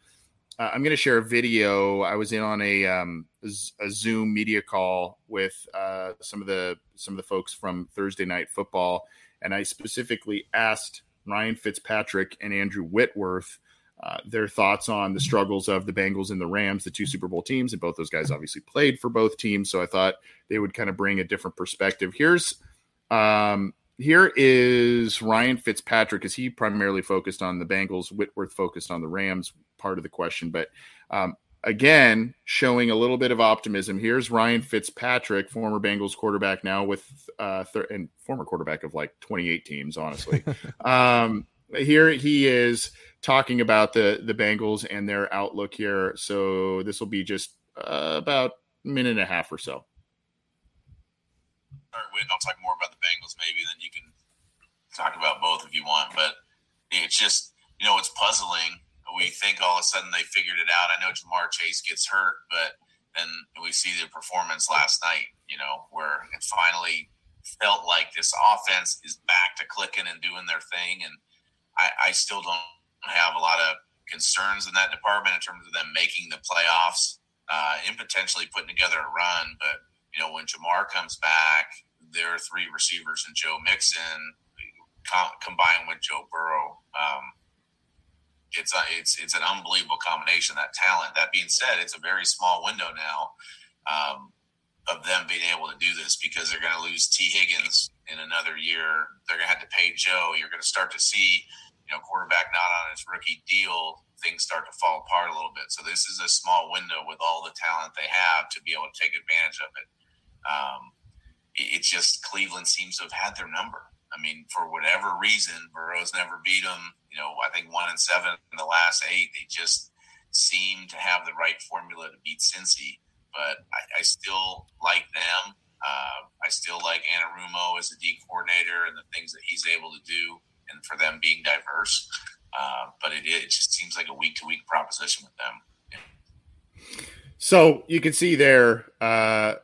uh, I'm going to share a video. I was in on a um, a Zoom media call with uh, some of the some of the folks from Thursday Night Football, and I specifically asked Ryan Fitzpatrick and Andrew Whitworth uh, their thoughts on the struggles of the Bengals and the Rams, the two Super Bowl teams, and both those guys obviously played for both teams. So I thought they would kind of bring a different perspective. Here's um, here is Ryan Fitzpatrick, because he primarily focused on the Bengals. Whitworth focused on the Rams part of the question, but um, again, showing a little bit of optimism. Here's Ryan Fitzpatrick, former Bengals quarterback now with uh, thir- and former quarterback of like 28 teams, honestly. um, here he is talking about the the Bengals and their outlook here. So this will be just uh, about a minute and a half or so. All right, I'll talk more about the Bengals maybe, then you can talk about both if you want. But it's just, you know, it's puzzling we think all of a sudden they figured it out. I know Ja'Marr Chase gets hurt, but then we see the performance last night, you know, where it finally felt like this offense is back to clicking and doing their thing. And I, I still don't have a lot of concerns in that department in terms of them making the playoffs uh, and potentially putting together a run. But, you know, when Ja'Marr comes back, there are three receivers and Joe Mixon com- combined with Joe Burrow. Um, it's a, it's it's an unbelievable combination that talent. That being said, it's a very small window now um, of them being able to do this because they're going to lose Tee Higgins in another year. They're going to have to pay Joe. You're going to start to see, you know, quarterback not on his rookie deal. Things start to fall apart a little bit. So this is a small window with all the talent they have to be able to take advantage of it. Um, it, it's just Cleveland seems to have had their number. I mean, for whatever reason, Burrow's never beat them. You know, I think one and seven in the last eight. They just seem to have the right formula to beat Cincy. But I, I still like them. Uh, I still like Anarumo as a D coordinator and the things that he's able to do, and for them being diverse. Uh, but it, it just seems like a week to week proposition with them. So you can see there, uh,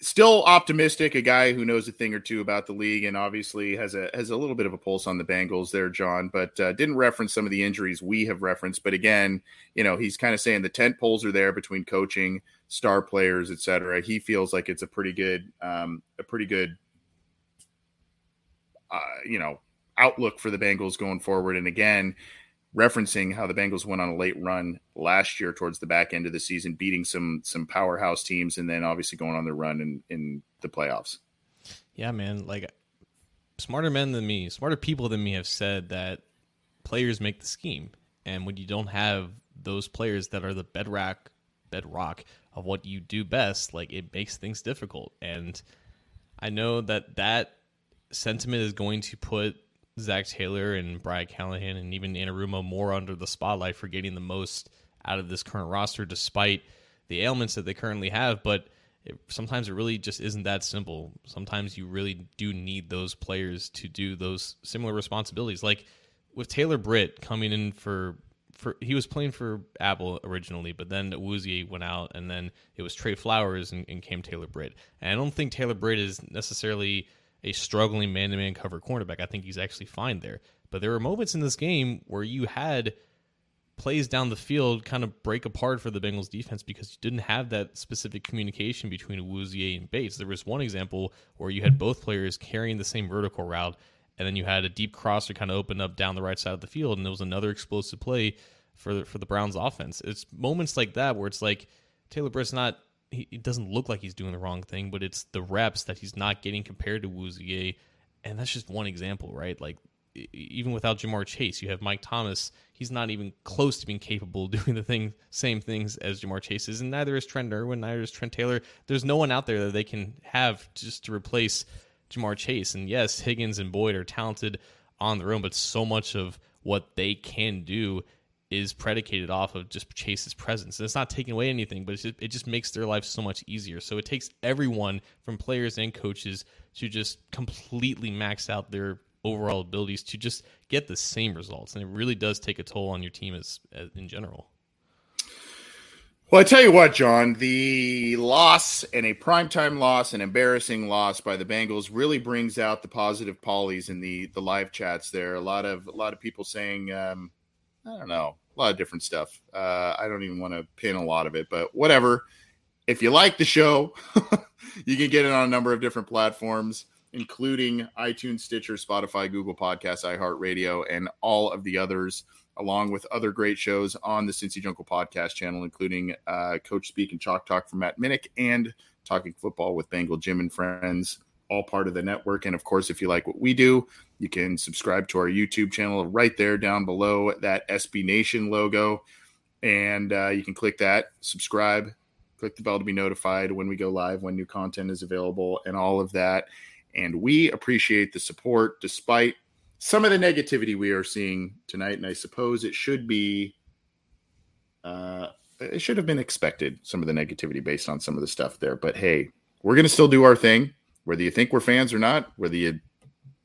still optimistic, a guy who knows a thing or two about the league, and obviously has a has a little bit of a pulse on the Bengals there, John. But uh, didn't reference some of the injuries we have referenced. But again, you know, he's kind of saying the tent poles are there between coaching, star players, etc. He feels like it's a pretty good, um, a pretty good, uh, you know, outlook for the Bengals going forward. And again, referencing how the Bengals went on a late run last year towards the back end of the season, beating some some powerhouse teams, and then obviously going on their run in in the playoffs. Yeah, man. Like smarter men than me, smarter people than me have said that players make the scheme, and when you don't have those players that are the bedrock bedrock of what you do best, like it makes things difficult. And I know that that sentiment is going to put Zac Taylor and Brian Callahan and even Anarumo more under the spotlight for getting the most out of this current roster, despite the ailments that they currently have. But it, sometimes it really just isn't that simple. Sometimes you really do need those players to do those similar responsibilities. Like with Taylor Britt coming in for for he was playing for Apple originally, but then Awuzie went out, and then it was Trey Flowers and, and Cam Taylor Britt. And I don't think Taylor Britt is necessarily a struggling man to man cover cornerback. I think he's actually fine there. But there were moments in this game where you had plays down the field kind of break apart for the Bengals defense because you didn't have that specific communication between Awuzie and Bates. There was one example where you had both players carrying the same vertical route, and then you had a deep crosser kind of open up down the right side of the field, and there was another explosive play for the, for the Browns offense. It's moments like that where it's like Taylor Britt's not he, it doesn't look like he's doing the wrong thing, but it's the reps that he's not getting compared to Awuzie, and that's just one example, right? Like even without Ja'Marr Chase, you have Mike Thomas. He's not even close to being capable of doing the thing, same things as Ja'Marr Chase is, and neither is Trent Irwin, neither is Trent Taylor. There's no one out there that they can have just to replace Ja'Marr Chase. And yes, Higgins and Boyd are talented on their own, but so much of what they can do is predicated off of just Chase's presence. And it's not taking away anything, but just, it just makes their life so much easier. So it takes everyone from players and coaches to just completely max out their overall abilities to just get the same results. And it really does take a toll on your team as, as in general. Well, I tell you what, John, the loss and a primetime loss, an embarrassing loss by the Bengals, really brings out the positive polys in the the live chats. There, a lot of a lot of people saying, um, I don't know, a lot of different stuff. Uh, I don't even want to pin a lot of it, but whatever. If you like the show, you can get it on a number of different platforms, including iTunes, Stitcher, Spotify, Google Podcasts, iHeartRadio, and all of the others along with other great shows on the Cincy Jungle podcast channel, including uh, Coach Speak and Chalk Talk from Matt Minnick and Talking Football with Bengal Jim and Friends, all part of the network. And of course, if you like what we do, you can subscribe to our YouTube channel right there down below that SB Nation logo. And uh, you can click that, subscribe, click the bell to be notified when we go live, when new content is available, and all of that. And we appreciate the support despite some of the negativity we are seeing tonight, and I suppose it should be, uh, it should have been expected. Some of the negativity based on some of the stuff there, but hey, we're gonna still do our thing, whether you think we're fans or not, whether you,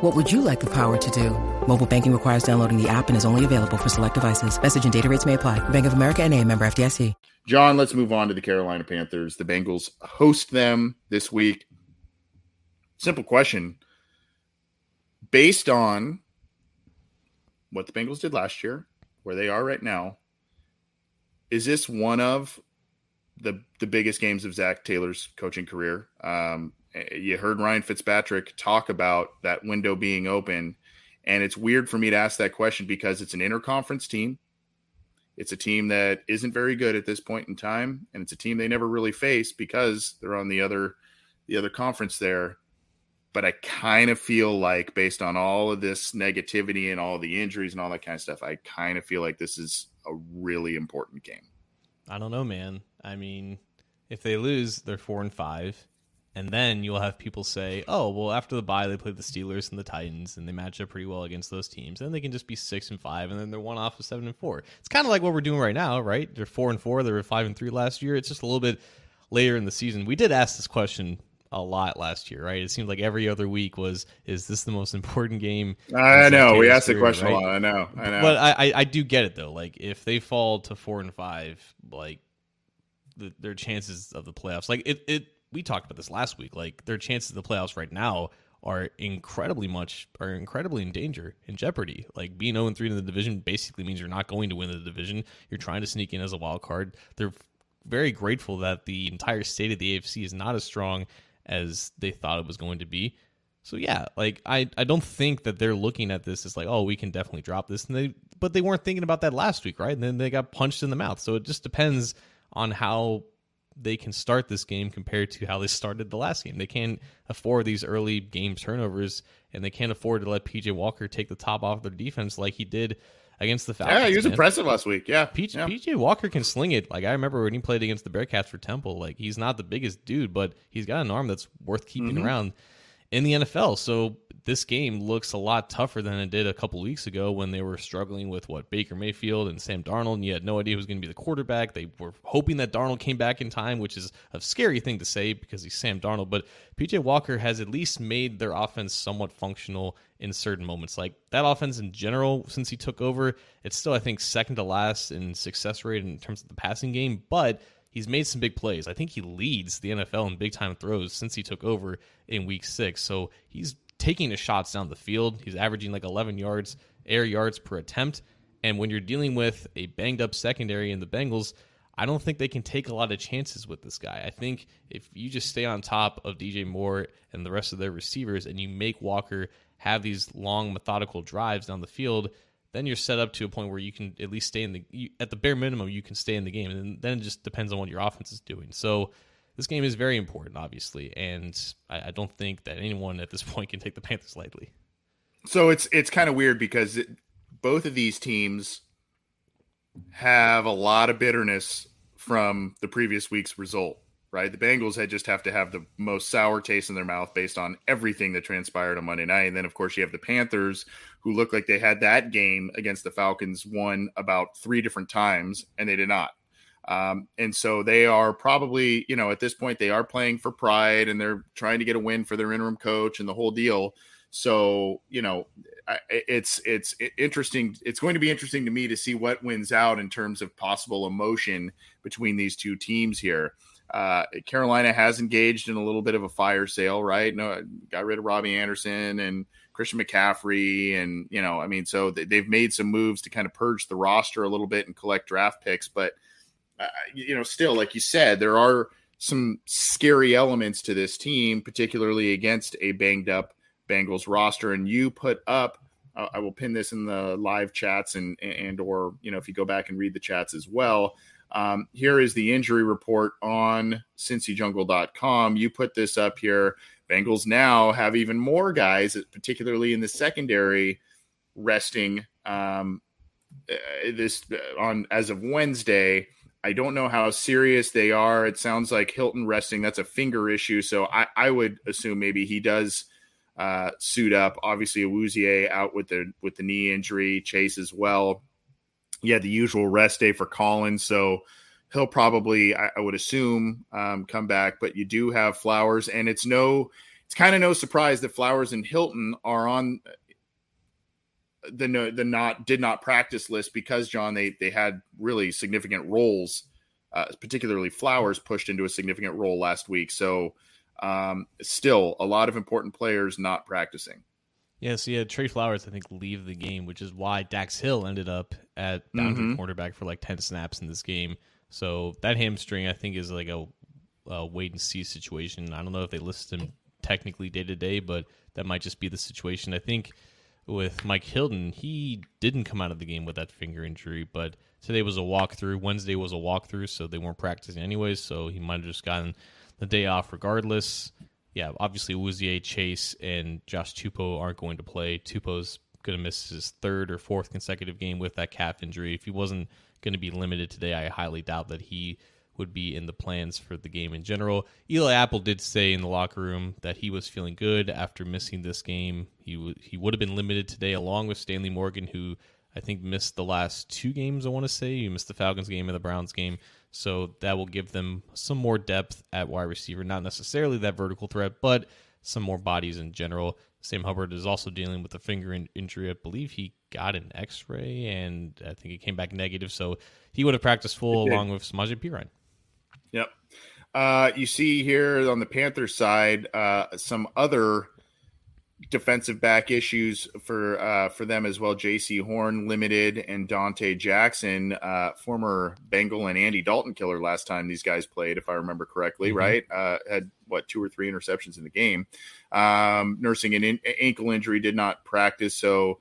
What would you like the power to do? Mobile banking requires downloading the app and is only available for select devices. Message and data rates may apply. Bank of America and a member FDIC. John, let's move on to the Carolina Panthers. The Bengals host them this week. Simple question. Based on what the Bengals did last year, where they are right now, is this one of the the biggest games of Zac Taylor's coaching career? Um, Eh, you heard Ryan Fitzpatrick talk about that window being open, and it's weird for me to ask that question because it's an interconference team. It's a team that isn't very good at this point in time, and it's a team they never really face because they're on the other the other conference there but I kind of feel like based on all of this negativity and all the injuries and all that kind of stuff, I kind of feel like this is a really important game. I don't know, man. I mean, if they lose, they're four and five. And then you'll have people say, oh, well, after the bye, they played the Steelers and the Titans, and they match up pretty well against those teams. Then they can just be six and five, and then they're one off of seven and four. It's kind of like what we're doing right now, right? They're four and four. They were five and three last year. It's just a little bit later in the season. We did ask this question a lot last year, right? It seemed like every other week was, is this the most important game? I know. We asked the question right? a lot. I know. I know. But I, I, I, do get it though. Like if they fall to four and five, like the, their chances of the playoffs, like it, it, we talked about this last week. Like their chances of the playoffs right now are incredibly much are incredibly in danger in jeopardy. Like being 0 3 in the division basically means you're not going to win the division. You're trying to sneak in as a wild card. They're very grateful that the entire state of the AFC is not as strong as they thought it was going to be. So yeah, like I, I don't think that they're looking at this as like, oh, we can definitely drop this. And they but they weren't thinking about that last week, right? And then they got punched in the mouth. So it just depends on how they can start this game compared to how they started the last game. They can't afford these early game turnovers and they can't afford to let PJ Walker take the top off their defense like he did against the Falcons. Yeah, he was man. impressive last week. Yeah. PJ, yeah. PJ Walker can sling it. Like I remember when he played against the Bearcats for Temple. Like he's not the biggest dude, but he's got an arm that's worth keeping mm-hmm. around in the NFL. So this game looks a lot tougher than it did a couple weeks ago when they were struggling with what Baker Mayfield and Sam Darnold, and you had no idea who was going to be the quarterback. They were hoping that Darnold came back in time, which is a scary thing to say because he's Sam Darnold. But PJ Walker has at least made their offense somewhat functional in certain moments. Like that offense in general, since he took over, it's still I think second to last in success rate in terms of the passing game, but he's made some big plays. I think he leads the NFL in big time throws since he took over in week six. So he's taking his shots down the field. He's averaging like 11 yards, air yards per attempt. And when you're dealing with a banged up secondary in the Bengals, I don't think they can take a lot of chances with this guy. I think if you just stay on top of DJ Moore and the rest of their receivers and you make Walker have these long, methodical drives down the field, then you're set up to a point where you can at least stay in the you, at the bare minimum you can stay in the game, and then it just depends on what your offense is doing. So this game is very important, obviously, and I, I don't think that anyone at this point can take the Panthers lightly. So it's it's kind of weird because it, both of these teams have a lot of bitterness from the previous week's result, right? The Bengals had just have to have the most sour taste in their mouth based on everything that transpired on Monday night. And then, of course, you have the Panthers who look like they had that game against the Falcons won about three different times, and they did not. Um, and so they are probably, you know, at this point, they are playing for pride and they're trying to get a win for their interim coach and the whole deal. So, you know, it's it's interesting. It's going to be interesting to me to see what wins out in terms of possible emotion between these two teams here. Uh, Carolina has engaged in a little bit of a fire sale, right? No, got rid of Robbie Anderson and Christian McCaffrey, and you know, I mean, so they've made some moves to kind of purge the roster a little bit and collect draft picks. But you know, still, like you said, there are some scary elements to this team, particularly against a banged up Bengals roster. And you put up, uh, I will pin this in the live chats and and or you know if you go back and read the chats as well. Um, here is the injury report on cincyjungle.com. You put this up here. Bengals now have even more guys, particularly in the secondary, resting um, uh, this uh, on as of Wednesday. I don't know how serious they are. It sounds like Hilton resting. That's a finger issue. So I, I would assume maybe he does uh, suit up. Obviously, Awuzie out with the with the knee injury. Chase as well. Yeah, the usual rest day for Collins, so he'll probably, I, I would assume, um, come back. But you do have Flowers, and it's no, it's kind of no surprise that Flowers and Hilton are on the the not did not practice list because John they they had really significant roles, uh, particularly Flowers pushed into a significant role last week. So um, still a lot of important players not practicing. Yeah, so yeah, Trey Flowers, I think, leave the game, which is why Dax Hill ended up at boundary mm-hmm. quarterback for like 10 snaps in this game. So that hamstring, I think, is like a, a wait and see situation. I don't know if they list him technically day to day, but that might just be the situation. I think with Mike Hilton, he didn't come out of the game with that finger injury, but today was a walkthrough. Wednesday was a walkthrough, so they weren't practicing anyways, so he might have just gotten the day off regardless. Yeah, obviously Awuzie, Chase, and Josh Tupou aren't going to play. Tupou's going to miss his third or fourth consecutive game with that calf injury. If he wasn't going to be limited today, I highly doubt that he would be in the plans for the game in general. Eli Apple did say in the locker room that he was feeling good after missing this game. He w- he would have been limited today, along with Stanley Morgan, who I think missed the last two games. I want to say you missed the Falcons game and the Browns game. So that will give them some more depth at wide receiver. Not necessarily that vertical threat, but some more bodies in general. Sam Hubbard is also dealing with a finger in- injury. I believe he got an x ray and I think it came back negative. So he would have practiced full along with Samaje Perine. Yep. Uh, you see here on the Panthers side uh, some other defensive back issues for uh, for them as well. Jaycee Horn limited and Donte Jackson, uh, former Bengal and Andy Dalton killer last time these guys played, if I remember correctly, mm-hmm. right? Uh, had what two or three interceptions in the game. Um, nursing an in- ankle injury, did not practice. So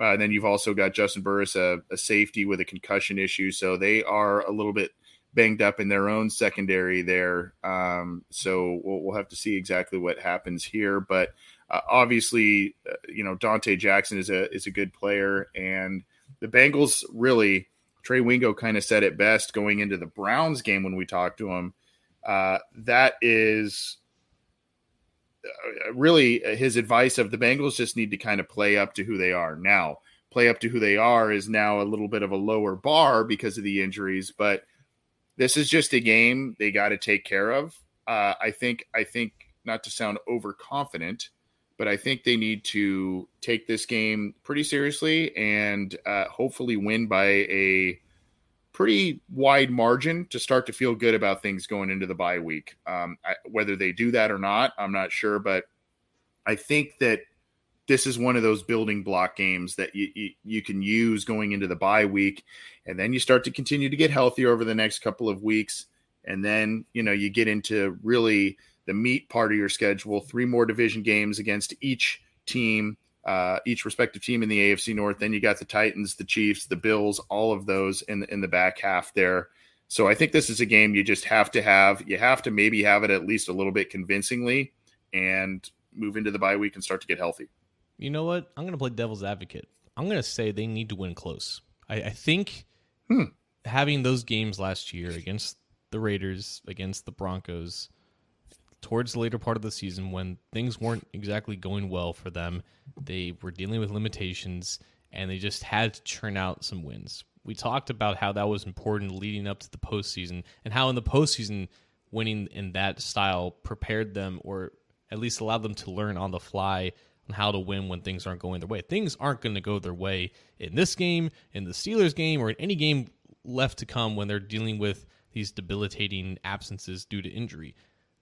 uh, then you've also got Juston Burris, a, a safety with a concussion issue. So they are a little bit banged up in their own secondary there. Um, so we'll, we'll, have to see exactly what happens here. But uh, obviously, uh, you know Donte Jackson is a is a good player, and the Bengals really. Trey Wingo kind of said it best going into the Browns game when we talked to him. Uh, that is uh, really his advice of the Bengals just need to kind of play up to who they are now. Play up to who they are is now a little bit of a lower bar because of the injuries, but this is just a game they got to take care of. Uh, I think. I think not to sound overconfident, but I think they need to take this game pretty seriously and uh, hopefully win by a pretty wide margin to start to feel good about things going into the bye week. Um, I, whether they do that or not, I'm not sure, but I think that this is one of those building block games that you, you, you can use going into the bye week and then you start to continue to get healthier over the next couple of weeks and then you know you get into really the meat part of your schedule three more division games against each team uh, each respective team in the AFC North. Then you got the Titans, the Chiefs, the Bills, all of those in the, in the back half there. So I think this is a game you just have to have. You have to maybe have it at least a little bit convincingly, and move into the bye week and start to get healthy. You know what? I'm going to play devil's advocate. I'm going to say they need to win close. I, I think Hmm. having those games last year against the Raiders, against the Broncos, towards the later part of the season when things weren't exactly going well for them, they were dealing with limitations and they just had to churn out some wins. We talked about how that was important leading up to the postseason and how in the postseason, winning in that style prepared them or at least allowed them to learn on the fly on how to win when things aren't going their way. Things aren't going to go their way in this game, in the Steelers game, or in any game left to come when they're dealing with these debilitating absences due to injury.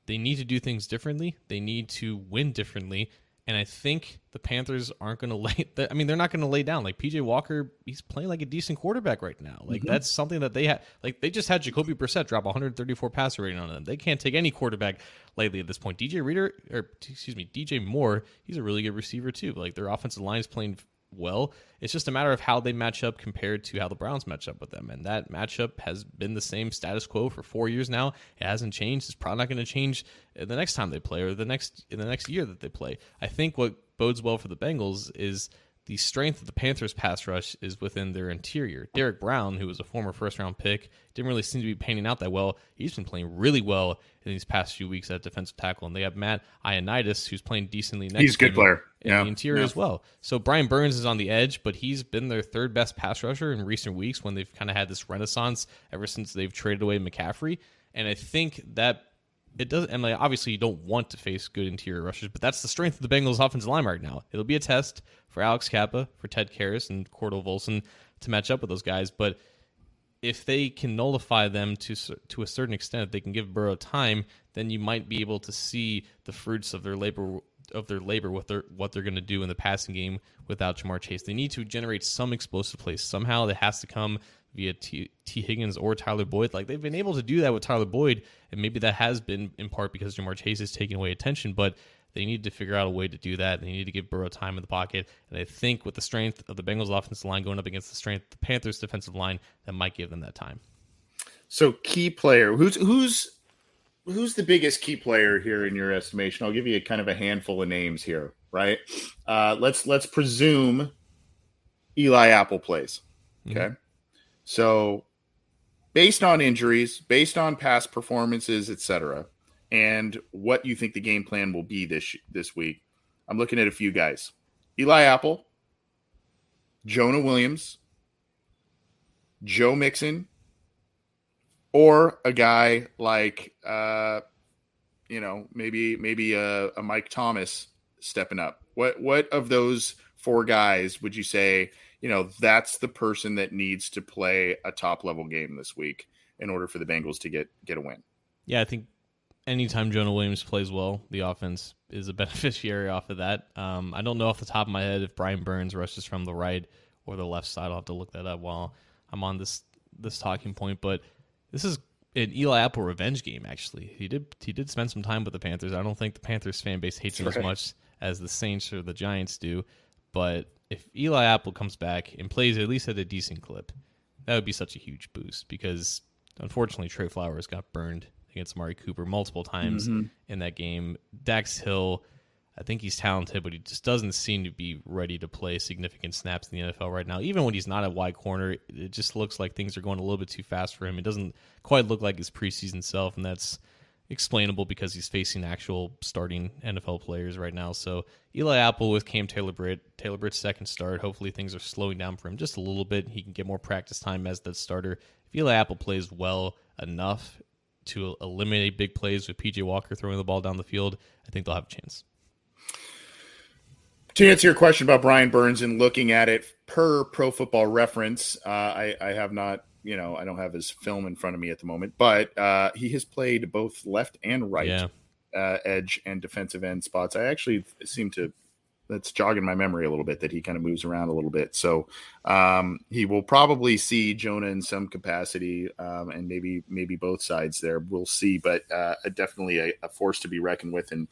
They need to do things differently. They need to win differently. And I think the Panthers aren't going to lay. I mean, they're not going to lay down. Like PJ Walker, he's playing like a decent quarterback right now. Like mm-hmm. that's something that they had. Like they just had Jacoby Brissett drop 134 passer rating on them. They can't take any quarterback lately at this point. DJ Reader, or excuse me, DJ Moore, he's a really good receiver too. Like their offensive line is playing well. It's just a matter of how they match up compared to how the Browns match up with them. And that matchup has been the same status quo for four years now. It hasn't changed. It's probably not going to change the next time they play or the next in the next year that they play. I think what bodes well for the Bengals is the strength of the Panthers pass rush is within their interior. Derrick Brown, who was a former first round pick, didn't really seem to be painting out that well. He's been playing really well in these past few weeks at defensive tackle. And they have Matt Ioannidis, who's playing decently next He's a good player. in Yeah. the interior Yeah. as well. So Brian Burns is on the edge, but he's been their third best pass rusher in recent weeks when they've kind of had this renaissance ever since they've traded away McCaffrey. And I think that it does. And like, obviously, you don't want to face good interior rushers, but that's the strength of the Bengals' offensive line right now. It'll be a test for Alex Cappa, for Ted Karras, and Cordell Volson to match up with those guys. But if they can nullify them to to a certain extent, if they can give Burrow time, then you might be able to see the fruits of their labor of their labor what they're what they're going to do in the passing game without Ja'Marr Chase. They need to generate some explosive plays somehow. That has to come via T, Tee Higgins or Tyler Boyd. Like they've been able to do that with Tyler Boyd, and maybe that has been in part because Ja'Marr Chase is taking away attention, but. They need to figure out a way to do that. They need to give Burrow time in the pocket. And I think with the strength of the Bengals offensive line going up against the strength of the Panthers defensive line, that might give them that time. So key player, who's who's who's the biggest key player here in your estimation? I'll give you a kind of a handful of names here, right? Uh, let's let's presume Eli Apple plays. Okay, so based on injuries, based on past performances, etc., and what you think the game plan will be this this week, I'm looking at a few guys: Eli Apple, Jonah Williams, Joe Mixon, or a guy like uh you know maybe maybe a, a mike thomas stepping up what what of those four guys would you say you know that's the person that needs to play a top level game this week in order for the bengals to get get a win Yeah, I think anytime Jonah Williams plays well, the offense is a beneficiary off of that. Um, I don't know off the top of my head if Brian Burns rushes from the right or the left side. I'll have to look that up while I'm on this this talking point. But this is an Eli Apple revenge game. Actually, he did he did spend some time with the Panthers. I don't think the Panthers fan base hates him as much as the Saints or the Giants do. But if Eli Apple comes back and plays at least at a decent clip, that would be such a huge boost because unfortunately Trey Flowers got burned against Amari Cooper multiple times mm-hmm. in that game. Dax Hill, I think he's talented, but he just doesn't seem to be ready to play significant snaps in the NFL right now. Even when he's not at wide corner, it just looks like things are going a little bit too fast for him. It doesn't quite look like his preseason self, and that's explainable because he's facing actual starting NFL players right now. So Eli Apple with Cam Taylor Britt, Taylor Britt's second start. Hopefully things are slowing down for him just a little bit. He can get more practice time as that starter. If Eli Apple plays well enough to eliminate big plays with PJ Walker throwing the ball down the field, I think they'll have a chance. to answer your question about brian burns and looking at it per pro football reference uh, I, I have not you know i don't have his film in front of me at the moment but uh, he has played both left and right Yeah. uh, edge and defensive end spots. I actually seem to that's jogging my memory a little bit that he kind of moves around a little bit. So um, he will probably see Jonah in some capacity, um, and maybe maybe both sides there. We'll see, but uh, definitely a, a, force to be reckoned with. And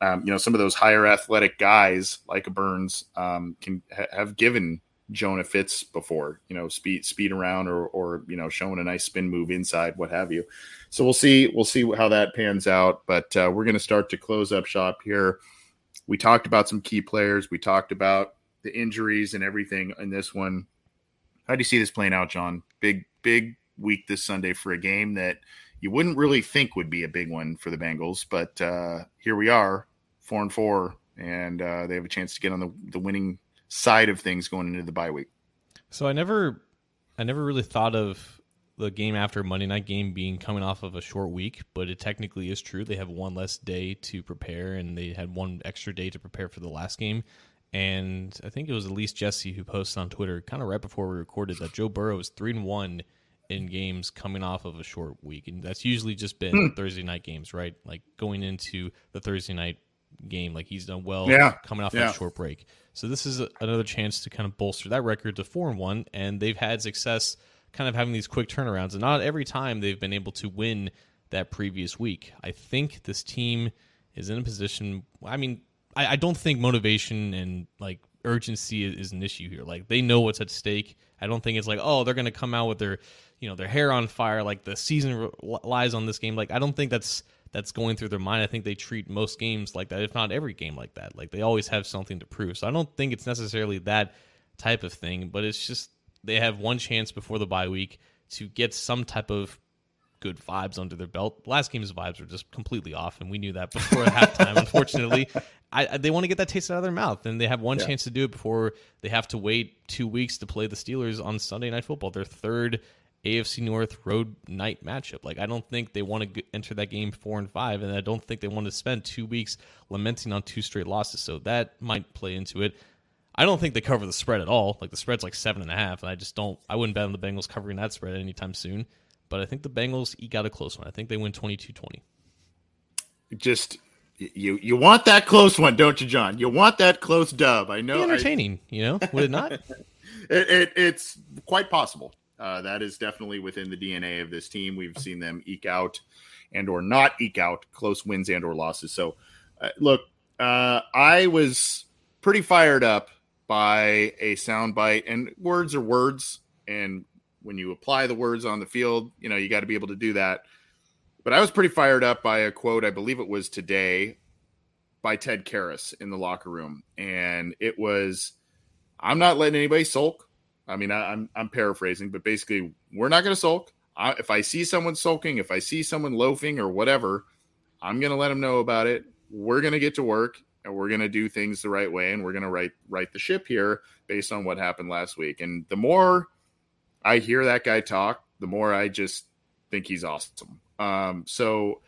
um, you know, some of those higher athletic guys like a Burns um, can ha- have given Jonah fits before, you know, speed speed around or or you know showing a nice spin move inside, what have you. So we'll see we'll see how that pans out. But uh, we're going to start to close up shop here. We talked about some key players. We talked about the injuries and everything in this one. How do you see this playing out, John? Big big week this Sunday for a game that you wouldn't really think would be a big one for the Bengals, but uh, here we are, four and four, and uh, they have a chance to get on the, the winning side of things going into the bye week. So I never, I never really thought of the game after Monday night game being coming off of a short week, but it technically is true. They have one less day to prepare, and they had one extra day to prepare for the last game. And I think it was at least Jesse who posted on Twitter, kind of right before we recorded, that Joe Burrow is three and one in games coming off of a short week, and that's usually just been hmm. Thursday night games, right? Like going into the Thursday night game, like he's done well yeah. coming off yeah. a short break. So this is a, another chance to kind of bolster that record to four and one, and they've had success kind of having these quick turnarounds, and not every time they've been able to win that previous week. I think this team is in a position. I mean, I, I don't think motivation and like urgency is, is, an issue here. Like they know what's at stake. I don't think it's like oh they're going to come out with their you know their hair on fire like the season lies on this game. Like I don't think that's that's going through their mind. I think they treat most games like that, if not every game like that. Like they always have something to prove. So I don't think it's necessarily that type of thing, but it's just they have one chance before the bye week to get some type of good vibes under their belt. Last game's vibes were just completely off, and we knew that before halftime. Unfortunately, I, they want to get that taste out of their mouth, and they have one yeah. chance to do it before they have to wait two weeks to play the Steelers on Sunday Night Football, their third AFC North road night matchup. Like I don't think they want to enter that game four and five, and I don't think they want to spend two weeks lamenting on two straight losses. So that might play into it. I don't think they cover the spread at all. Like the spread's like seven and a half, and I just don't. I wouldn't bet on the Bengals covering that spread anytime soon. But I think the Bengals eke out a close one. I think they win 22-20. Just you you want that close one, don't you, John? You want that close dub. I know. Be entertaining, I, you know. Would it not? it, it, it's quite possible. Uh, that is definitely within the DNA of this team. We've seen them eke out and or not eke out close wins and or losses. So, uh, look, uh, I was pretty fired up by a soundbite, and words are words, and when you apply the words on the field, you know you got to be able to do that. But I was pretty fired up by a quote. I believe it was today by Ted Karras in the locker room, and it was, "I'm not letting anybody sulk. I mean, I, am I'm, I'm paraphrasing, but basically, we're not going to sulk. I, if I see someone sulking, if I see someone loafing or whatever, I'm going to let them know about it. We're going to get to work and we're going to do things the right way and we're going to right right the ship here based on what happened last week. And the more I hear that guy talk, the more I just think he's awesome. Um, so,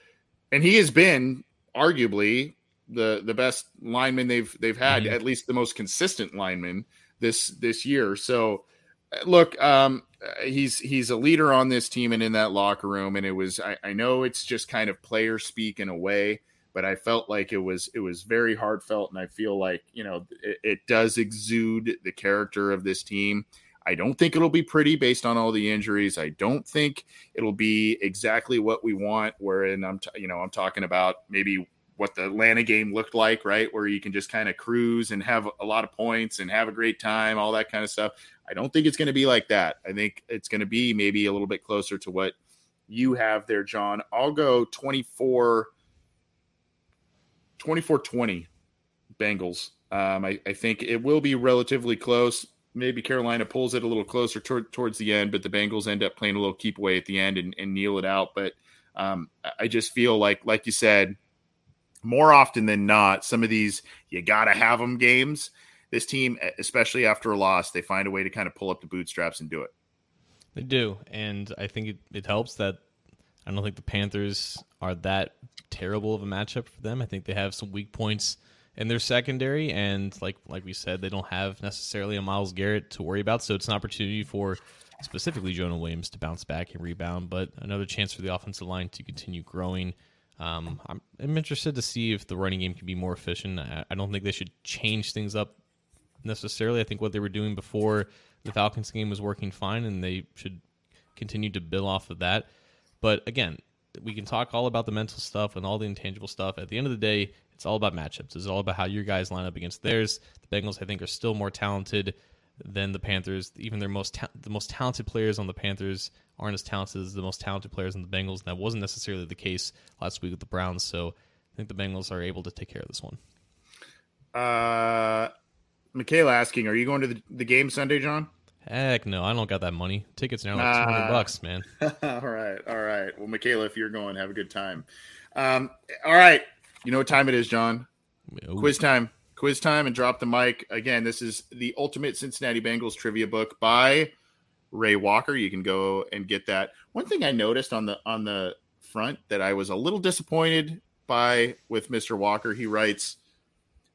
and he has been arguably the the best lineman they've they've had, mm-hmm. at least the most consistent lineman this this year. So look, um, he's he's a leader on this team and in that locker room, and it was I, I know it's just kind of player speak in a way, but I felt like it was it was very heartfelt, and I feel like you know it, it does exude the character of this team. I don't think it'll be pretty based on all the injuries. I don't think it'll be exactly what we want. Wherein I'm, t- you know, I'm talking about maybe what the Atlanta game looked like, right? Where you can just kind of cruise and have a lot of points and have a great time, all that kind of stuff. I don't think it's going to be like that. I think it's going to be maybe a little bit closer to what you have there, John. I'll go 24 24 20 Bengals. Um, I, I, think it will be relatively close. Maybe Carolina pulls it a little closer toward, towards the end, but the Bengals end up playing a little keep away at the end and, and kneel it out. But um, I just feel like, like you said, more often than not, some of these you got to have them games. This team, especially after a loss, they find a way to kind of pull up the bootstraps and do it. They do, and I think it, it helps that I don't think the Panthers are that terrible of a matchup for them. I think they have some weak points in their secondary, and like like we said, they don't have necessarily a Myles Garrett to worry about. So it's an opportunity for specifically Jonah Williams to bounce back and rebound, but another chance for the offensive line to continue growing Um, I'm, I'm interested to see if the running game can be more efficient. I, I don't think they should change things up necessarily. I think what they were doing before the Falcons game was working fine, and they should continue to build off of that. But again, we can talk all about the mental stuff and all the intangible stuff. At the end of the day, it's all about matchups. It's all about how your guys line up against theirs. The Bengals, I think, are still more talented than the Panthers. Even their most ta- the most talented players on the Panthers aren't as talented as the most talented players in the Bengals. And that wasn't necessarily the case last week with the Browns. So I think the Bengals are able to take care of this one. Uh, Michaela asking, are you going to the, the game Sunday, John? Heck no, I don't got that money. Tickets are now like two hundred bucks, man. all right, all right. Well, Michaela, if you're going, have a good time. Um, all right. You know what time it is, John? Ooh. Quiz time. Quiz time and drop the mic. Again, this is the Ultimate Cincinnati Bengals trivia book by Ray Walker. You can go and get that. One thing I noticed on the on the front that I was a little disappointed by with Mr. Walker, he writes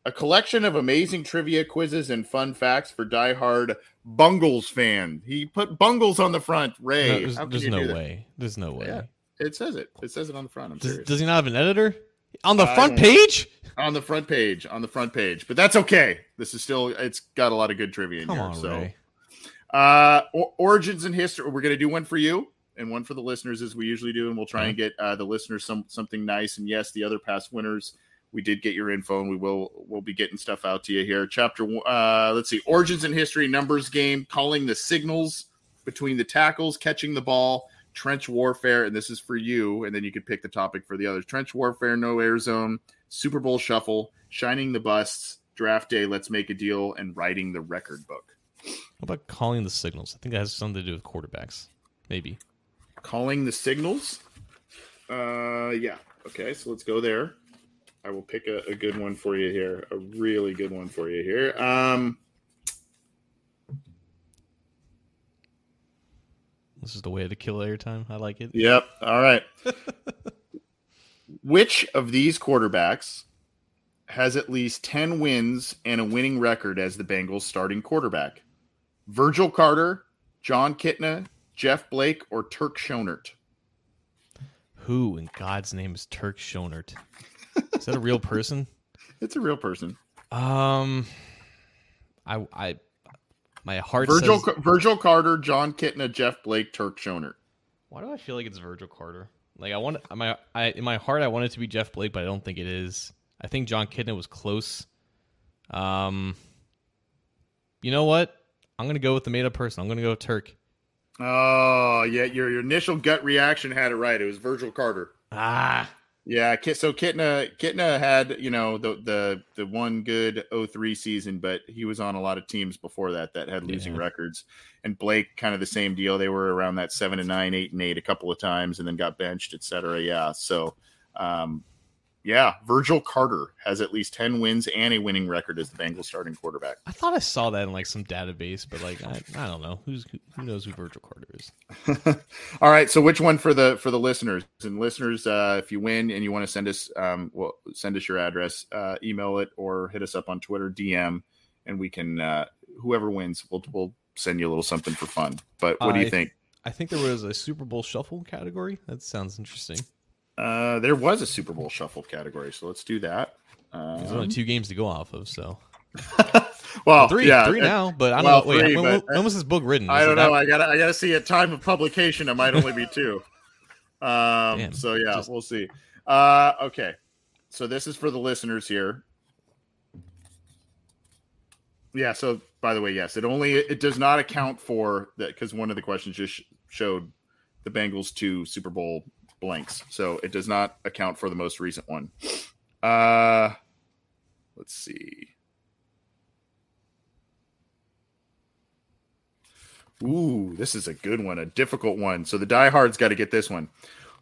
a collection of amazing trivia quizzes and fun facts for diehard Bungles fan. He put Bungles on the front. Ray, No, there's there's no way. There's no way. Yeah, it says it. It says it on the front. I'm Does, serious. does he not have an editor on the I front page? on the front page, on the front page, but that's okay. This is still it's got a lot of good trivia in Come here. on, so, Ray. Uh, or- origins and history. We're gonna do one for you and one for the listeners as we usually do, and we'll try and get uh, the listeners some something nice. And yes, the other past winners, we did get your info, and we will we'll be getting stuff out to you here. Chapter one- uh, let's see, origins and history numbers game, calling the signals between the tackles, catching the ball. Trench warfare, and this is for you, and then you can pick the topic for the others. Trench warfare, no air zone, Super Bowl shuffle, shining the busts, draft day, let's make a deal, and writing the record book. What about calling the signals? I think that has something to do with quarterbacks. Maybe. Calling the signals. Uh, yeah. Okay, so let's go there. I will pick a, a good one for you here, a really good one for you here. Um, This is the way to kill airtime. I like it. Yep. All right. Which of these quarterbacks has at least 10 wins and a winning record as the Bengals starting quarterback? Virgil Carter, Jon Kitna, Jeff Blake, or Turk Schonert? Who in God's name is Turk Schonert? Is that a real person? It's a real person. Um, I, I, my heart Virgil says. Virgil Carter, Jon Kitna, Jeff Blake, Turk Schonert. Why do I feel like it's Virgil Carter? Like I want my, I in my heart I want it to be Jeff Blake, but I don't think it is. I think Jon Kitna was close. Um, you know what? I'm gonna go with the made up person. I'm gonna go with Turk. Oh, yeah, your, your initial gut reaction had it right. It was Virgil Carter. Ah, Yeah, so Kitna Kitna had you know the the the one good 03 season, but he was on a lot of teams before that that had losing Yeah. records. And Blake kind of the same deal. They were around that seven and nine, eight and eight a couple of times, and then got benched, etc. Yeah, so um, yeah, Virgil Carter has at least ten wins and a winning record as the Bengals starting quarterback. I thought I saw that in like some database, but like I, I don't know who's who knows who Virgil Carter is. All right, so which one for the for the listeners and listeners? Uh, if you win and you want to send us, um, well, send us your address, uh, email it, or hit us up on Twitter, DM, and we can. Uh, whoever wins, we'll we'll send you a little something for fun. But what do you I- think? I think there was a Super Bowl shuffle category. That sounds interesting. Uh, there was a Super Bowl shuffle category, so let's do that. Uh there's Um, only two games to go off of, so well, three, yeah, three now. But I don't well, know. Wait, three, when, when was this book written? I don't know. that- I gotta I gotta see at time of publication. It might only be two. Um, Damn, so yeah, just- we'll see. Uh, okay, so this is for the listeners here. Yeah. So by the way, yes, it only it does not account for that because one of the questions just sh- showed the Bengals two Super Bowl blanks, so it does not account for the most recent one. Uh, let's see. Ooh, this is a good one, a difficult one. So the diehards got to get this one.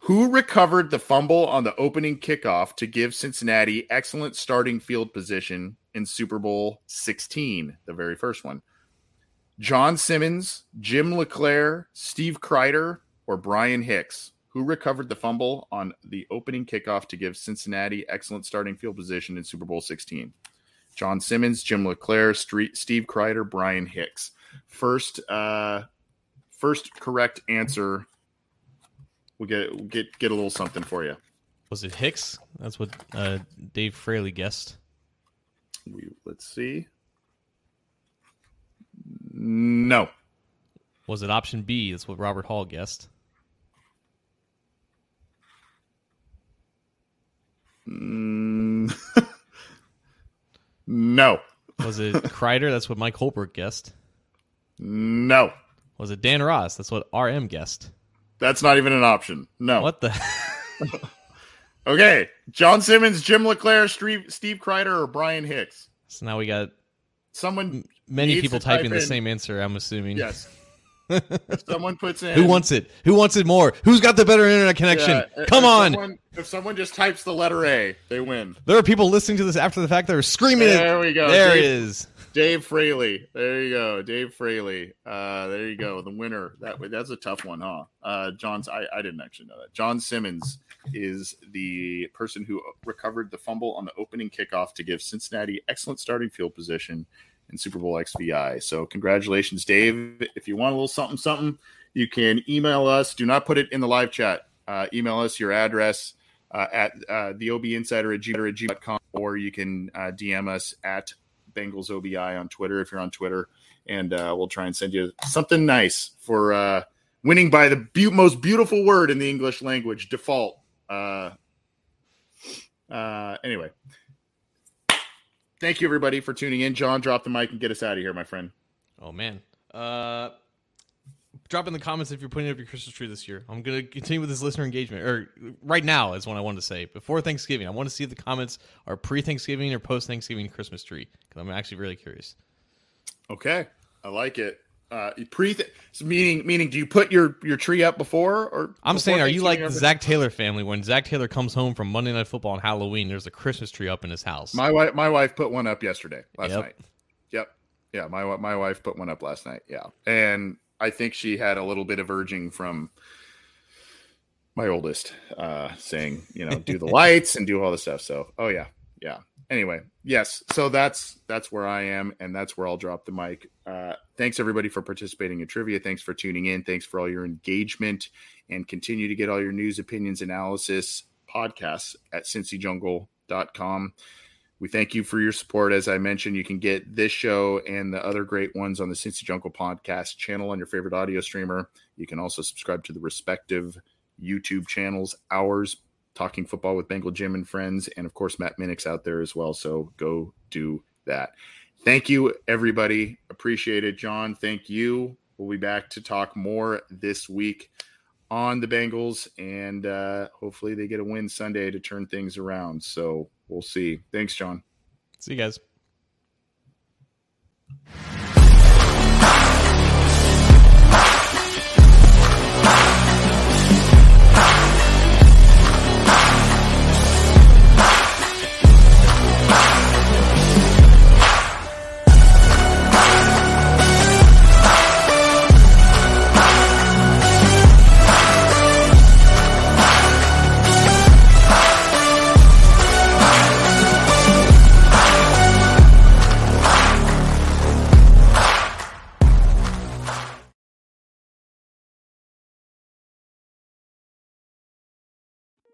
Who recovered the fumble on the opening kickoff to give Cincinnati excellent starting field position in Super Bowl 16, the very first one? John Simmons, Jim LeClair, Steve Kreider, or Brian Hicks? Who recovered the fumble on the opening kickoff to give Cincinnati excellent starting field position in Super Bowl 16? John Simmons, Jim LeClair, Street, Steve Kreider, Brian Hicks. First, uh, first correct answer. We'll get we'll get get a little something for you. Was it Hicks? That's what uh, Dave Fraley guessed. We, let's see. No. Was it option B? That's what Robert Hall guessed. Mm, no. Was it Kreider? That's what Mike Holbrook guessed. No. Was it Dan Ross? That's what RM guessed. That's not even an option. No. What the? Okay. John Simmons, Jim LeClair, Steve, Steve Kreider, or Brian Hicks. so now we got Someone many people type typing the same answer. I'm assuming. Yes. If someone puts in Who wants it? Who wants it more? Who's got the better internet connection? Yeah, if Come on! Someone, if someone just types the letter A, they win. There are people listening to this after the fact that are screaming. There we go. There Dave- is. Dave Fraley. There you go. Dave Fraley. Uh, there you go. The winner. That that's a tough one, huh? Uh, John's. I, I didn't actually know that. John Simmons is the person who recovered the fumble on the opening kickoff to give Cincinnati excellent starting field position in Super Bowl XVI. So congratulations, Dave. If you want a little something, something, you can email us. Do not put it in the live chat. Uh, email us your address uh, at uh, the OB Insider at gmail.com, or you can uh, DM us at Bengals OBI on Twitter if you're on Twitter, and uh, we'll try and send you something nice for uh, winning by the be- most beautiful word in the English language, default. Uh, anyway, thank you everybody for tuning in. John, drop the mic and get us out of here, my friend. Oh man. Uh drop in the comments if you're putting up your Christmas tree this year. I'm gonna continue with this listener engagement. Or right now is what I wanted to say. Before Thanksgiving. I want to see if the comments are pre Thanksgiving or post Thanksgiving Christmas tree. Because I'm actually really curious. Okay, I like it. Uh, pre meaning meaning, do you put your your tree up before or? I'm before saying, are you like the Zac Taylor family when Zac Taylor comes home from Monday Night Football on Halloween? There's a Christmas tree up in his house. My wife, my wife put one up yesterday, last Yep. night. Yep, yeah, my my wife put one up last night. Yeah, and I think she had a little bit of urging from my oldest, uh, saying, you know, do the lights and do all the stuff. So, oh yeah, yeah. Anyway, yes. So that's that's where I am, and that's where I'll drop the mic. Uh, thanks everybody for participating in trivia. Thanks for tuning in. Thanks for all your engagement, and continue to get all your news, opinions, analysis podcasts at cincyjungle.com. We thank you for your support. As I mentioned, you can get this show and the other great ones on the Cincy Jungle podcast channel on your favorite audio streamer. You can also subscribe to the respective YouTube channels, ours, Talking Football with Bengal Jim and Friends, and of course, Matt Minnick's out there as well. So go do that. Thank you, everybody. Appreciate it. John, thank you. We'll be back to talk more this week on the Bengals, and uh, hopefully they get a win Sunday to turn things around. So we'll see. Thanks, John. See you guys.